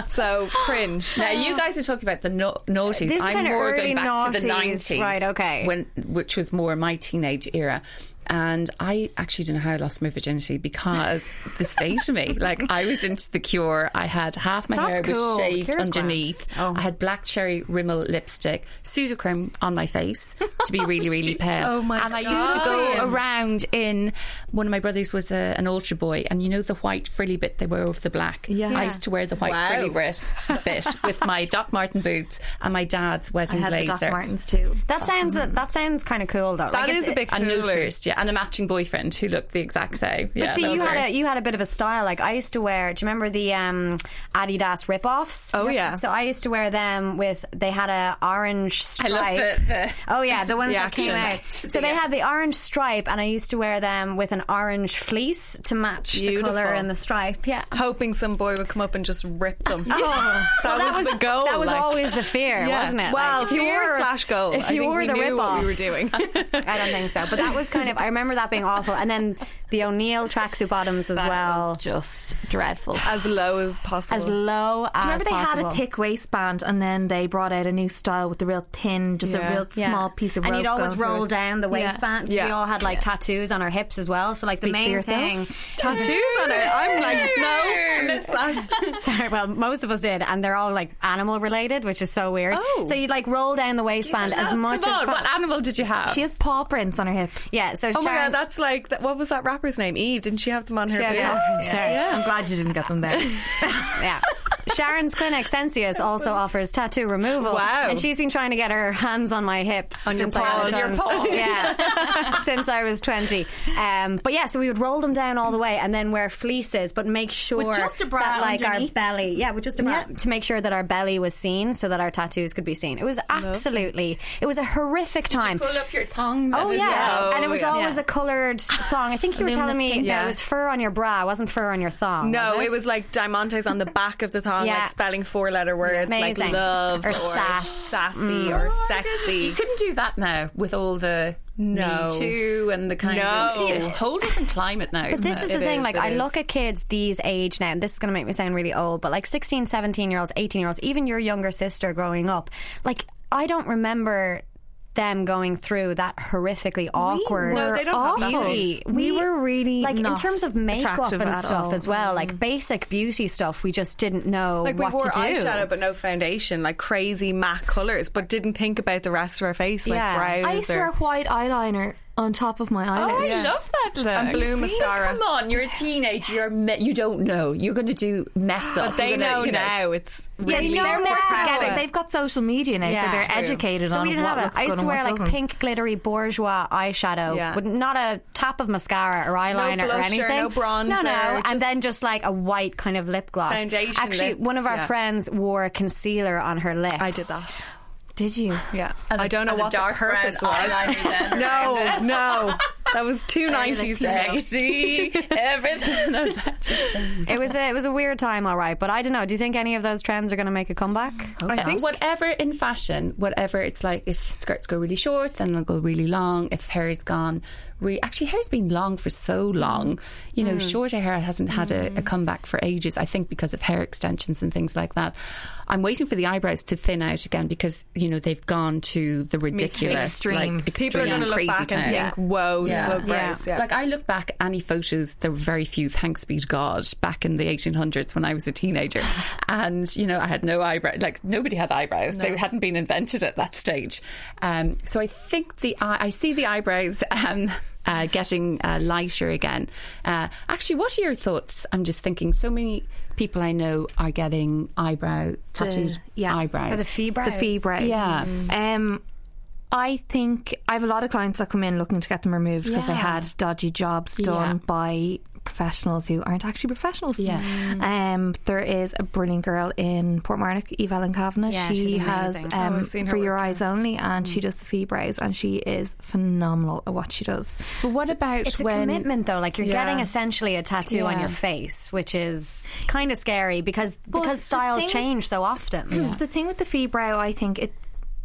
So cringe. Now you guys are talking about the no- noughties. This is I'm kinda more early going back to the nineties, Right, okay. when which was more my teenage era. And I actually don't know how I lost my virginity because the state of me. Like I was into the cure. I had half my That's hair was cool. shaved Cure's underneath. Oh. I had black cherry Rimmel lipstick, Sudocrem on my face to be really, really pale. Oh my and I used to go around in. One of my brothers was a, an ultra boy, and you know the white frilly bit they wear over the black. Yeah. I used to wear the white Wow. frilly bit, bit with my Doc Martens boots and my dad's I wedding had the blazer. Doc Martens too. That sounds that sounds kind of cool though. That Like, is a bit and nose pierced, yeah, and a matching boyfriend who looked the exact same. But yeah, see, you had were- a you had a bit of a style. Like I used to wear. Do you remember the um, Adidas rip-offs? Oh, yeah. So I used to wear them with. They had a orange I stripe. the, the Oh yeah, the ones The that came out. So they Yeah. had the orange stripe, and I used to wear them with an orange fleece to match Beautiful. the color and the stripe. Yeah. Hoping some boy would come up and just rip them. Oh, that, well, was, the goal. That was like. always the fear, Yeah. wasn't it? Well, Like, if you wore slash goal. if I you think wore we the what we were doing. I don't think so, but that was kind of. I remember that being awful, and then the O'Neill tracksuit bottoms as That well, was just dreadful. as low as possible. as low as possible. Do you remember they possible. had a thick waistband and then they brought out a new style with the real thin, just Yeah. a real Yeah. small piece of and rope you'd always roll it. down the waistband. Yeah. We all had like tattoos on our hips as well. So like Speak the for main thing. tattoos on it. I'm like, no, I miss that. Sorry, well, most of us did, and they're all like animal related, which is so weird. Oh. So you'd like roll down the waistband as much come as on, po- what animal did you have? She has paw prints on her hip. yeah. So Oh my god, that's like what was that rapper's name? Eve. Didn't she have them on her? She had video? paw prints there. I'm glad you didn't get them there. yeah. Sharon's clinic, Sensius, also offers tattoo removal. Wow. And she's been trying to get her hands on my hips. On your since I paws. On your um, paws. Yeah. since I was 20. Um, but yeah, so we would roll them down all the way and then wear fleeces, but make sure just a bra that like underneath? our belly, yeah, with just a bra, to make sure that our belly was seen so that our tattoos could be seen. It was absolutely, it was a horrific time. pull up your tongue. Oh yeah, well? and it was yeah. always Yeah. a coloured thong. I think you were telling me Yeah. it was fur on your bra, it wasn't fur on your thong. No, was it was like diamantes on the back of the thong song Yeah. like spelling four letter words Amazing. like love Or or, sass. sassy mm. or oh, sexy. You couldn't do that now with all the No. Me Too and the kind No. of it's a whole different climate now. But this it? is the It thing, is, like, I is. look at kids these age now, and this is going to make me sound really old, but like 16, 17 year olds, 18 year olds, even your younger sister growing up, like, I don't remember them going through that horrifically awkward No, they don't have that beauty. phase. We were really like in terms of makeup and stuff all. as well, like mm-hmm. basic beauty stuff. We just didn't know like we what wore to do. eyeshadow but no foundation, like crazy matte colours, but didn't think about the rest of our face, like Yeah. brows. I used to or- wear white eyeliner on top of my Oh, eyelids. I love that look. And blue mascara. Come on, you're a teenager. You're me- you don't know. You're going to do mess up. but they gonna, know you now. It's Yeah, really no, they're they're now. together. They've got social media now, Yeah. so they're True. educated So on we didn't what have it. looks I used to wear like doesn't. pink glittery Bourjois eyeshadow, Yeah. with not a tap of mascara or eyeliner or blusher, anything. no bronzer, No, no, and then just like a white kind of lip gloss. Foundation Actually, lips, one of our yeah. friends wore concealer on her lips. I did that. Did you? Yeah, I don't know what the dark brown purpose was. eyeliner. No, no, that was two nineties for me. Sexy, everything about. It was a, it was a weird time, all right. But I don't know. Do you think any of those trends are going to make a comeback? I think whatever in fashion, whatever it's like, if skirts go really short, then they'll go really long. If hair is gone, re- actually, hair's been long for so long. You know, shorter hair hasn't had a, a comeback for ages. I think because of hair extensions and things like that. I'm waiting for the eyebrows to thin out again because you know they've gone to the ridiculous, Extreme. like People are going to look back and town. think, "Whoa, Yeah. brows." Yeah. Like I look back at any photos, there were very few, thanks be to God, back in the 1800s when I was a teenager. And, you know, I had no eyebrows. Like nobody had eyebrows. They hadn't been invented at that stage. Um, so I think the, eye I see the eyebrows, um, uh, getting uh, lighter again. Uh, actually, what are your thoughts? I'm just thinking so many people I know are getting eyebrow tattooed yeah. eyebrows. Or the PhiBrows? The PhiBrows. Yeah. Um, I think I have a lot of clients that come in looking to get them removed because they had dodgy jobs done Yeah. by professionals who aren't actually professionals. Yes. Um, there is a brilliant girl in Portmarnock, Eve Ellen Kavanagh. Yeah, she she's has amazing. um, Oh, I've seen her For Your work, Eyes Only, and she does the PhiBrows, and she is phenomenal at what she does. But what about It's a commitment, though. Like you're Yeah. getting essentially a tattoo on your face, which is kind of scary because because styles thing- change so often. The thing with the PhiBrow, I think it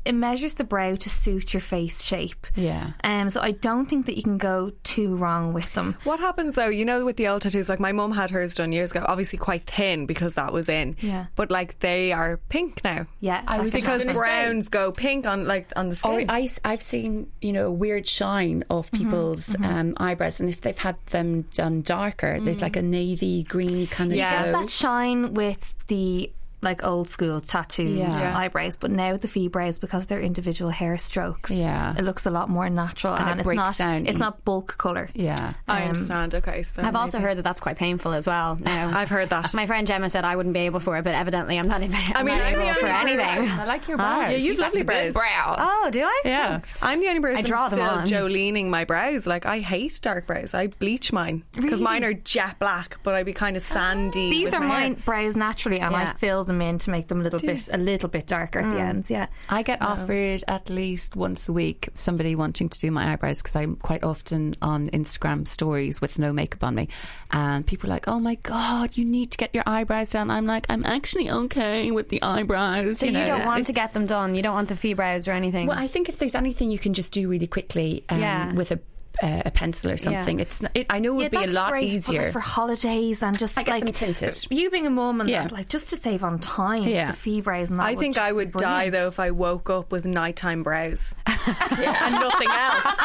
it measures the brow to suit your face shape. Yeah. Um, so I don't think that you can go too wrong with them. What happens though, you know, with the old tattoos, like my mum had hers done years ago, obviously quite thin because that was in. Yeah. But like they are pink now. Yeah, I was that Because gonna say- browns go pink on like on the Or skin. I, have seen, you know, a weird shine of people's Um, eyebrows, and if they've had them done darker, there's like a navy green kind of Yeah. glow. that shine with the like old school tattooed Yeah. Yeah. eyebrows, but now the PhiBrows because they're individual hair strokes. Yeah. it looks a lot more natural And and, it it's not down it's not bulk color. yeah. I um, understand. Okay, so I've also heard that that's quite painful as well. Now I've heard that. My friend Gemma said I wouldn't be able for it, but evidently I'm not, even, I'm mean, not I'm the for only anything. I like your brows. Yeah, you've got lovely the good brows. brows. Oh, do I? Yeah. Thanks. I'm the only person draw them still on. Jolening my brows. Like I hate dark brows. I bleach mine because mine are jet black, but I'd be kind of sandy. These with are my hair. my brows naturally, and Yeah. I fill them in to make them a little bit a little bit darker at the ends. Yeah, I get offered at least once a week somebody wanting to do my eyebrows because I'm quite often on Instagram stories with no makeup on me. And people are like, oh my God, you need to get your eyebrows done. I'm like, I'm actually okay with the eyebrows. So you, know. don't want to get them done. You don't want the PhiBrows or anything. Well, I think if there's anything you can just do really quickly um, Yeah. with a, uh, a pencil or something, it's not, it, I know it would yeah, be a lot great, easier. like, for holidays and just I get like them tinted. You being a mum and Yeah. that, like just to save on time, Yeah. the PhiBrows and that. I think I would die though if I woke up with nighttime brows and nothing else.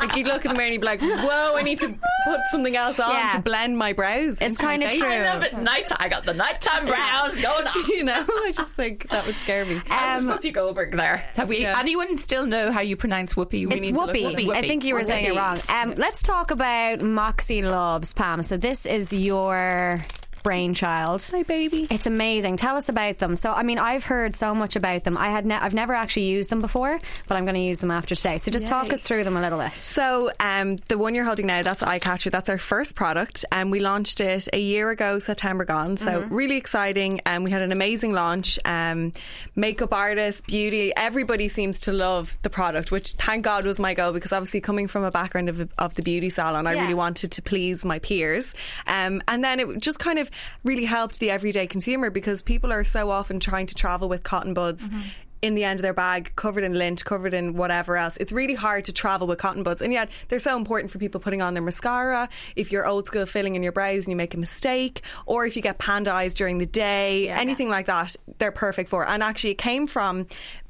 Like you'd look in the mirror and you'd be like, "Whoa, I need to put something else on Yeah. to blend my brows." It's kind of face." true. I love it. Night, I got the nighttime brows going on. You know, I just think that would scare me. Um, Whoopi Goldberg there. Have we? Yeah. Anyone still know how you pronounce Whoopi? We It's need to look Whoopi. I think you were saying it wrong. Um, let's talk about Moxie Loves, Pam. So this is your brainchild. Hi, baby. It's amazing. Tell us about them. So, I mean, I've heard so much about them. I had, ne- I've never actually used them before, but I'm going to use them after today. So, just talk us through them a little bit. So, um, the one you're holding now, that's Eyecatcher. That's our first product, and we launched it a year ago, September gone. So, really exciting. And we had an amazing launch. Um, makeup artists, beauty, everybody seems to love the product, which thank God was my goal because obviously coming from a background of, of the beauty salon, I Yeah. really wanted to please my peers. Um, and then it just kind of really helped the everyday consumer because people are so often trying to travel with cotton buds. Mm-hmm. In the end of their bag, covered in lint, covered in whatever else. It's really hard to travel with cotton buds, and yet they're so important for people putting on their mascara. If you're old school filling in your brows and you make a mistake, or if you get panda eyes during the day, anything like that, they're perfect for. And actually, it came from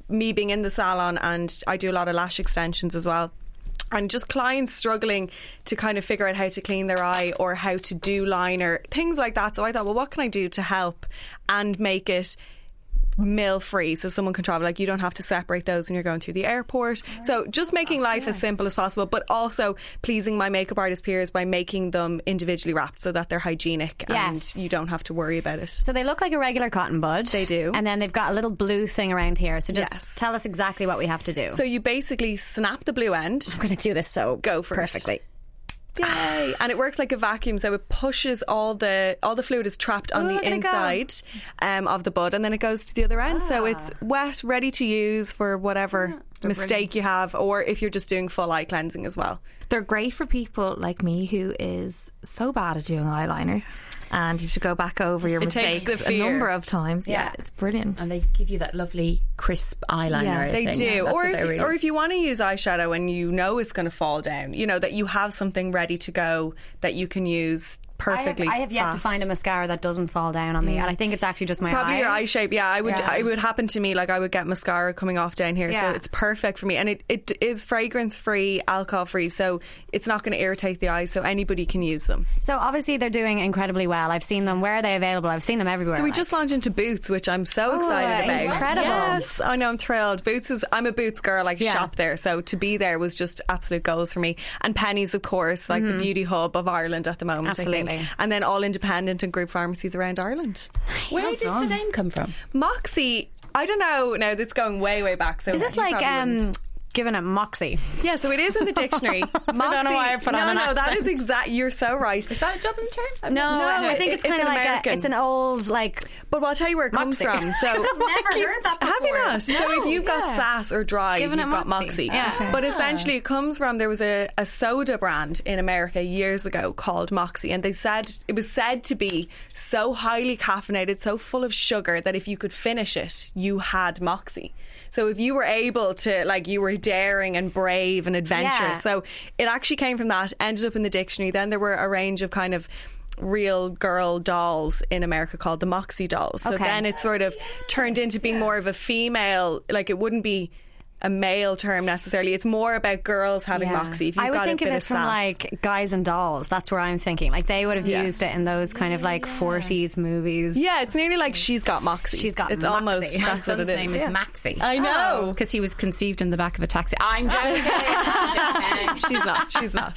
me being in the salon, and I do a lot of lash extensions as well and just clients struggling to kind of figure out how to clean their eye or how to do liner, things like that. So I thought, well, what can I do to help and make it mill free so someone can travel like you don't have to separate those when you're going through the airport so just making life as simple as possible but also pleasing my makeup artist peers by making them individually wrapped so that they're hygienic Yes. and you don't have to worry about it So they look like a regular cotton bud. They do. And then they've got a little blue thing around here. So just Yes. tell us exactly what we have to do. so you basically snap the blue end I'm going to do this so Go for it. Yay! And it works like a vacuum, so it pushes all the all the fluid is trapped on Ooh, the look at it go. inside um, of the bud, and then it goes to the other end. So it's wet, ready to use for whatever mistake you have, or if you're just doing full eye cleansing as well. They're great for people like me who is so bad at doing eyeliner. And you have to go back over your It mistakes a number of times. Yeah, Yeah. it's brilliant. And they give you that lovely crisp eyeliner. Yeah. They thing. do, That's or if really- or if you want to use eyeshadow and you know it's going to fall down, you know that you have something ready to go that you can use I have, perfectly. I have yet to find a mascara that doesn't fall down on me, mm. and I think it's actually just my Probably eyes. your eye shape, yeah. I would, Yeah. it would happen to me. Like I would get mascara coming off down here, so it's perfect for me. And it, it is fragrance free, alcohol free, so it's not going to irritate the eyes. So anybody can use them. So obviously they're doing incredibly well. I've seen them. Where are they available? I've seen them everywhere. So we like. just launched into Boots, which I'm so excited about. incredible. Yes, I know. I'm thrilled. Boots is. I'm a Boots girl. I Yeah. shop there, so to be there was just absolute goals for me. And Penneys, of course, like the mm-hmm. beauty hub of Ireland at the moment. I Absolutely. And then all independent and group pharmacies around Ireland. Where does the name come from? Moxie. I don't know. Now this is going way, way back. So Is this like um, wouldn't. giving it moxie? Yeah, so it is in the dictionary. Moxie, don't know why I put no, on an no, that accent. is exact. You're so right. Is that a Dublin term? Uh, no, I think it's it's kind of an like a, it's an old like. But I'll tell you where it comes from. So Never heard that Have you before. not? so if you've got yeah. sass or dry, Giving you've got Moxie. Moxie. Yeah. Okay. But essentially, it comes from there was a, a soda brand in America years ago called Moxie, and they said it was said to be so highly caffeinated, so full of sugar that if you could finish it, you had Moxie. So if you were able to, like, you were daring and brave and adventurous. Yeah. So it actually came from that. Ended up in the dictionary. Then there were a range of kind of real girl dolls in America called the Moxie dolls. So Okay. then it sort of turned into being more of a female, like it wouldn't be a male term necessarily. It's more about girls having Yeah. Moxie. If you've I would got think a of bit it from sass. like guys and dolls. That's where I'm thinking. Like they would have Yeah. used it in those kind of like 40s movies. Yeah, it's nearly like she's got Moxie. She's got It's Moxie. almost My My that's what son's it is. name is Maxie. I know. Oh. Because he was conceived in the back of a taxi. I'm joking. she's not. She's not.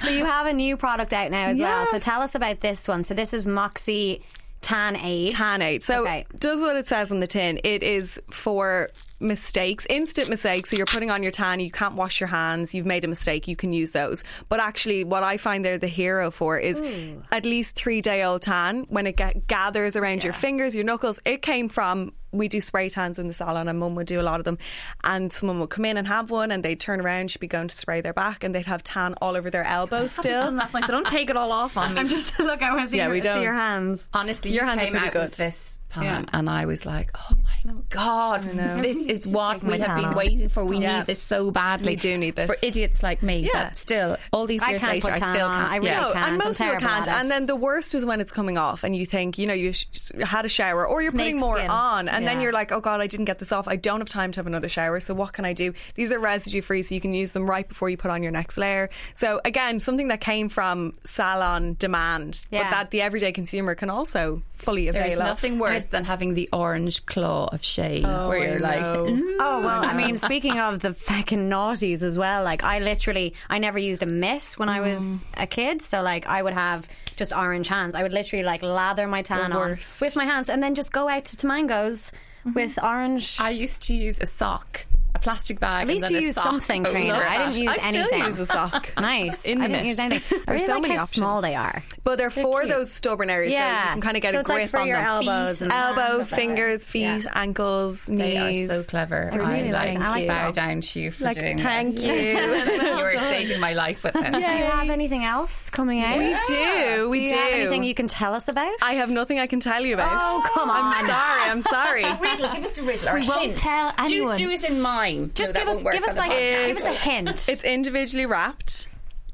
So you have a new product out now as well. So tell us about this one. So this is Moxie Tan 8. Tanate. So Okay. does what it says on the tin. It is for mistakes, instant mistakes. So you're putting on your tan, you can't wash your hands, you've made a mistake, you can use those. But actually, what I find they're the hero for is hmm. at least three day old tan when it ga- gathers around your fingers, your knuckles. It came from. We do spray tans in the salon, and mum would do a lot of them. And someone would come in and have one, and they'd turn around, she'd be going to spray their back, and they'd have tan all over their elbows still. I'm like, don't take it all off on me. I'm just look. I want to see, Yeah, your, we don't. see your hands. Honestly, Your you hands are came pretty out good. with this palm, Yeah. and I was like, "Oh my god, this is what we have been waiting for. We Yeah. need this so badly. We do need this. for idiots like me. Yeah. That still, all these I years can't later, put I still can't. I really yeah. No, can't. and most people can't. And then the worst is when it's coming off, and you think, you know, you sh- had a shower, or you're putting more skin. on, and then you're like, oh god, I didn't get this off. I don't have time to have another shower. So what can I do? These are residue free, so you can use them right before you put on your next layer. So again, something that came from salon demand, Yeah. but that the everyday consumer can also fully avail There's nothing worse than having the orange claw of shade, oh, where you're like, know. Oh well, I mean, speaking of the fucking naughties as well, like I literally, I never used a mitt when I was mm. a kid, so like I would have just orange hands. I would literally like lather my tan on with my hands, and then just go out to Mango's mm-hmm. with orange. I used to use a sock a plastic bag. At least and you then a used sock something, oh, over Trina. I didn't use anything. I still use a sock. Nice. In I the didn't knit. use anything. I There's really so like many how options. small they are. But they're for cute. those stubborn areas, so Yeah. you can kind of get So a it's like grip for on your them. elbows and Elbow, fingers, feet, ankles, They are knees. so clever. I, really like, like- I like bow down to you for Like, doing thank this. you. you are saving my life with this. Do you have anything else coming out? We do, we do. Have anything you can tell us about? I have nothing I can tell you about. Oh, come on. I'm sorry. I'm sorry. Riddle, give us a riddle. We won't tell anyone. Do, do it in mine. Just No, give us, give us like, give us a hint. It's individually wrapped,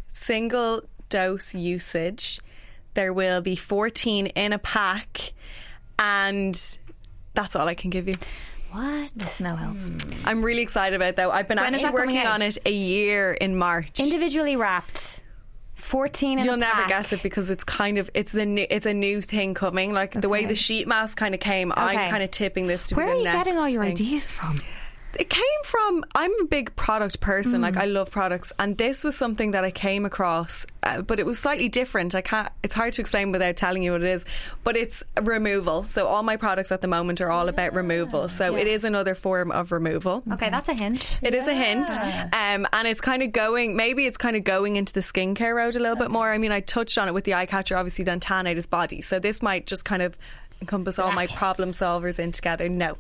single dose usage. There will be 14 in a pack, and that's all I can give you. what? No help. Hmm. I'm really excited about that. I've been When is actually working on it a year in March. Individually wrapped. 14 in You'll a never pack. guess it because it's kind of it's the new, it's a new thing coming. Like the way the sheet mask kind of came, Okay. I'm kind of tipping this to Where be are you next getting all your thing. ideas from? It came from I'm a big product person. Like I love products, and this was something that I came across, uh, but it was slightly different. I can't. It's hard to explain without telling you what it is. But it's removal. So all my products at the moment are all about removal. So it is another form of removal. Okay, that's a hint. It is a hint, um, and it's kind of going. Maybe it's kind of going into the skincare road a little bit more. I mean, I touched on it with the eye catcher. Obviously, then tan out his body. So this might just kind of encompass all my problem solvers in together. No,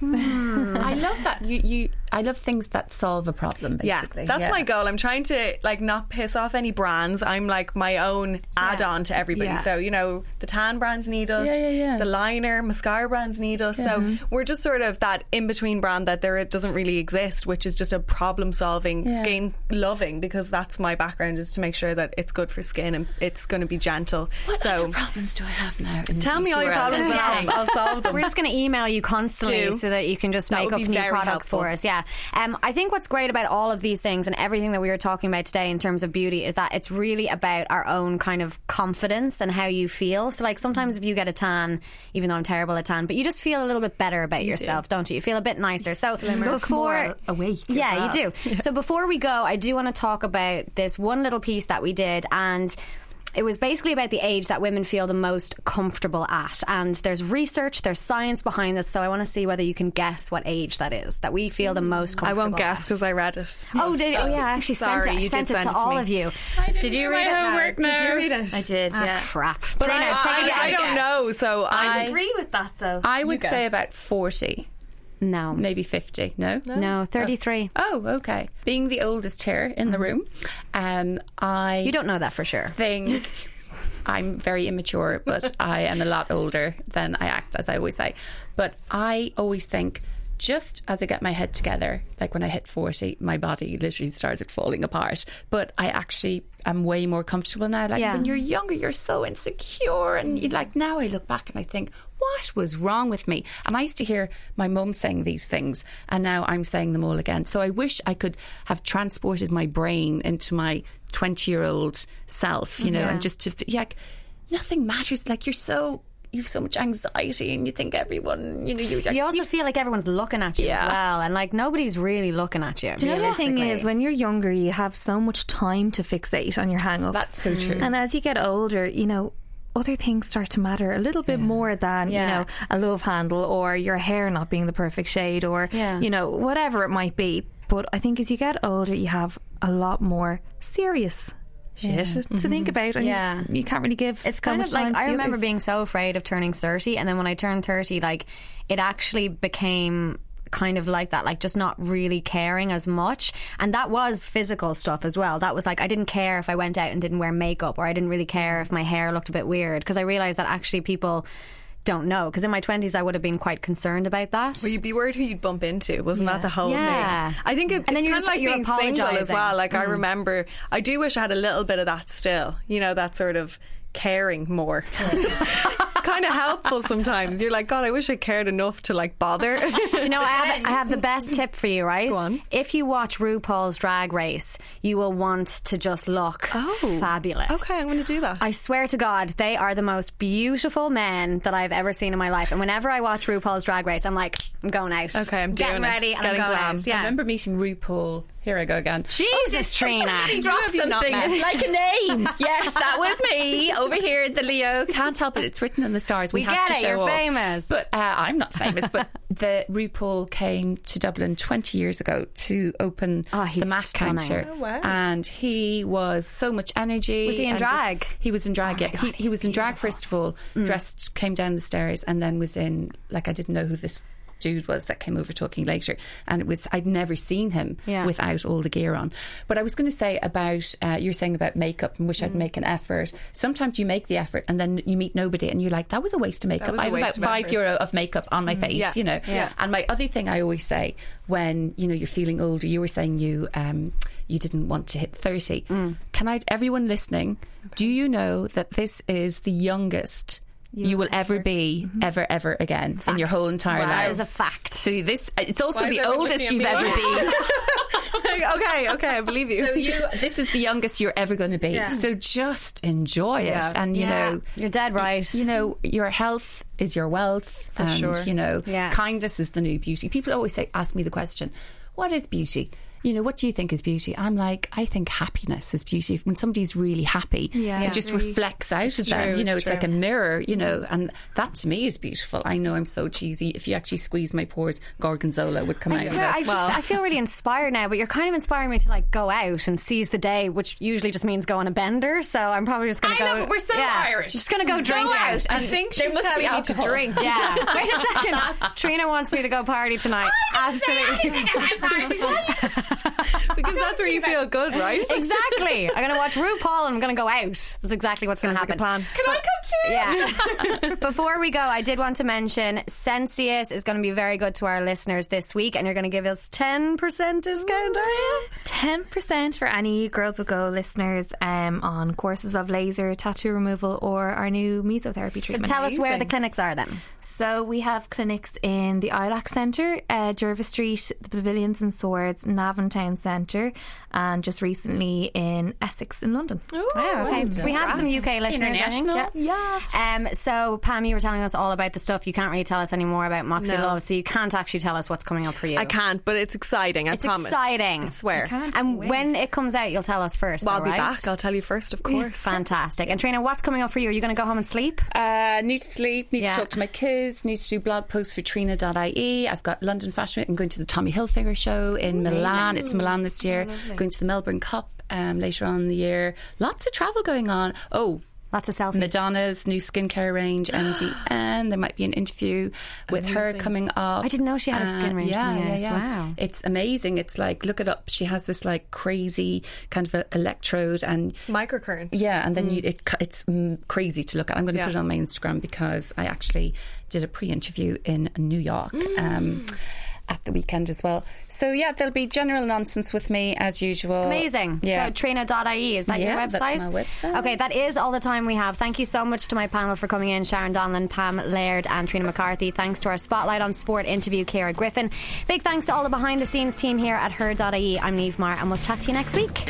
Hmm. I love that. You, you, I love things that solve a problem. Basically, yeah, that's my goal. I'm trying to like not piss off any brands. I'm like my own add-on to everybody. Yeah. So you know, the tan brands need us. Yeah, yeah, yeah. The liner, mascara brands need us. So we're just sort of that in-between brand that there doesn't really exist, which is just a problem-solving, Yeah. skin loving. Because that's my background is to make sure that it's good for skin and it's going to be gentle. What so problems do I have now? tell me all your problems and I'll, I'll solve them. We're just going to email you constantly. So that you can just That make up new products helpful. for us. Yeah. Um, I think what's great about all of these things and everything that we were talking about today in terms of beauty is that it's really about our own kind of confidence and how you feel. So, like, sometimes if you get a tan, even though I'm terrible at tan, but you just feel a little bit better about yourself, do. not you? You feel a bit nicer. So, before. more awake Yeah, well. you do. So, before we go, I do want to talk about this one little piece that we did and it was basically about the age that women feel the most comfortable at. And there's research, there's science behind this. So I want to see whether you can guess what age that is that we feel the most comfortable. I won't guess because I read it. Oh, did, oh yeah, I actually Sorry, sent it, you sent it send to it all me. of you. didn't Did you do read my it? homework Did you read it? I did, Ah, yeah. crap. But Trina, I, take a I. I don't know. So I I agree with that though. I would say about forty, No. maybe fifty. No, No, 33. Oh, okay. Being the oldest here in the room, um, I You don't know that for sure. think I'm very immature, but I am a lot older than I act, as I always say. But I always think, just as I get my head together, like when I hit 40, my body literally started falling apart. But I actually am way more comfortable now. Like Yeah. when you're younger, you're so insecure. And you, like now I look back and I think, what was wrong with me? And I used to hear my mum saying these things, and now I'm saying them all again. So I wish I could have transported my brain into my 20 year old self, you know, Yeah. and just to, like, nothing matters. Like, you're so. You have so much anxiety, and you think everyone, you know, you. You also feel like everyone's looking at you as Yeah. well, and like nobody's really looking at you. Do you know the thing is, when you're younger, you have so much time to fixate on your hang ups. That's so true. And as you get older, you know, other things start to matter a little bit more than, Yeah. you know, a love handle or your hair not being the perfect shade or, Yeah. you know, whatever it might be. But I think as you get older, you have a lot more serious shit to think mm-hmm. about. And Yeah. you, just- you can't really give It's so kind of like I remember others. being so afraid of turning 30 and then when I turned 30 like it actually became kind of like that like just not really caring as much and that was physical stuff as well that was like I didn't care if I went out and didn't wear makeup or I didn't really care if my hair looked a bit weird because I realized that actually people don't know because in my 20s I would have been quite concerned about that Well, you'd be worried who you'd bump into. Wasn't that the whole Yeah. thing? I think it, And then it's you're kind of like being single as well. Like I mm. remember, I do wish I had a little bit of that still. You know, that sort of caring more. kind of helpful sometimes. You're like, God, I wish I cared enough to like bother. Do you know, I have, I have the best tip for you, right? Go on. If you watch RuPaul's Drag Race, you will want to just look fabulous. Oh. okay, I'm going to do that. I swear to God, they are the most beautiful men that I've ever seen in my life. And whenever I watch RuPaul's Drag Race, I'm like, I'm going out. Okay, I'm Getting doing it. ready and Getting I'm going glam. out. I Yeah. remember meeting RuPaul. Here I go again. Jesus, Trina. Somebody Who dropped have you not something? It's like a name. yes, that was me over here. At the Leo can't help it. It's written in the stars. We, We have get to it, show you're off. famous. But uh, I'm not famous. but the RuPaul came to Dublin 20 years ago to open Oh, he's the Mac stunning. counter, Oh, wow. and he was so much energy. Was he in and just- drag? he was in drag. Oh yeah, my he, he he's was in drag first of all. Dressed, came down the stairs, and then was in like I didn't know who this dude was that came over talking later, and it was I'd never seen him Yeah. without all the gear on. But I was going to say about uh, you're saying about makeup and wish Mm. I'd make an effort. Sometimes you make the effort and then you meet nobody, and you're like, that was a waste of makeup. I have about five euro of makeup on my face, yeah. you know. Yeah. And my other thing I always say when you know you're feeling older, you were saying you um, you didn't want to hit thirty. Mm. Can I? Everyone listening, do you know that this is the youngest? You, will ever be mm-hmm. ever ever again in your whole entire That life. That is a fact. so this it's also Why the oldest you've ever been. okay, okay, I believe you. So you, this is the youngest you're ever going to be. So just enjoy it, Yeah. and you Yeah. know, You're dead right. You know, your health is your wealth, and sure. you know, Yeah. kindness is the new beauty. People always say, ask me the question, what is beauty? You know, what do you think is beauty? I'm like, I think happiness is beauty. When somebody's really happy, Yeah. it just Really- reflects out of them. true, You know, it's it's like a mirror. You know, and that to me is beautiful. I know I'm so cheesy. If you actually squeeze my pores, gorgonzola would come I out. swear, of I it. just I feel really inspired now, but you're kind of inspiring me to like go out and seize the day, which usually just means go on a bender. So I'm probably just going to go. know, but we're so yeah, Irish. Just going to go Go drink out. I think she's must telling me to drink. Yeah. Wait a second. Trina wants me to go party tonight. Absolutely. because that's where you feel good, right? exactly. I'm going to watch RuPaul and I'm going to go out. That's exactly what's going to happen. plan. Can I come too? Yeah. Before we go, I did want to mention Sensius is going to be very good to our listeners this week, and you're going to give us 10% discount, are you? 10% for any Girls Will Go listeners um, on courses of laser, tattoo removal, or our new mesotherapy treatment. So tell us where the clinics are then. So we have clinics in the ILAC Centre, uh, Jervis Street, the Pavilions and Swords, Navan Town Centre, and just recently in Essex in London. Wow, okay. We have some UK listeners, I. International. Yeah. Um, so, Pam, you were telling us all about the stuff. You can't really tell us any more about Moxie No. Love, so you can't actually tell us what's coming up for you. I can't, but it's exciting. I It's promise. exciting. I swear. can't And wait. when it comes out, you'll tell us first. Well, I'll though, be right? back. I'll tell you first, of course. Fantastic. And Trina, what's coming up for you? Are you going to go home and sleep? Uh, need to sleep, need Yeah. to talk to my kids, need to do blog posts for Trina.ie. I've got London Fashion Week. I'm going to the Tommy Hilfiger show in Milan. It's Milan this year. Going to the Melbourne Cup um, later on in the year. Lots of travel going on. Oh, Lots of selfies. Madonna's new skincare range, MDN. There might be an interview with her coming up. I didn't know she had a skin Uh, range Yeah, coming yeah, yeah. Wow. It's amazing. It's like look it up. She has this like crazy kind of a electrode and Microcurrent. yeah, and then you, it, it's mm, crazy to look at. I'm going to Yeah. put it on my Instagram because I actually did a pre-interview in New York. Um, at the weekend as well. So yeah, there'll be general nonsense with me as usual. Amazing. Yeah. So Trina.ie, is that Yeah, your website? that's my website. Okay, that is all the time we have. Thank you so much to my panel for coming in Sharon Donlan, Pam Laird, and Trina McCarthy. Thanks to our Spotlight on Sport interview, Ciara Griffin. Big thanks to all the behind the scenes team here at her.ie. I'm Niamh Mar, and we'll chat to you next week.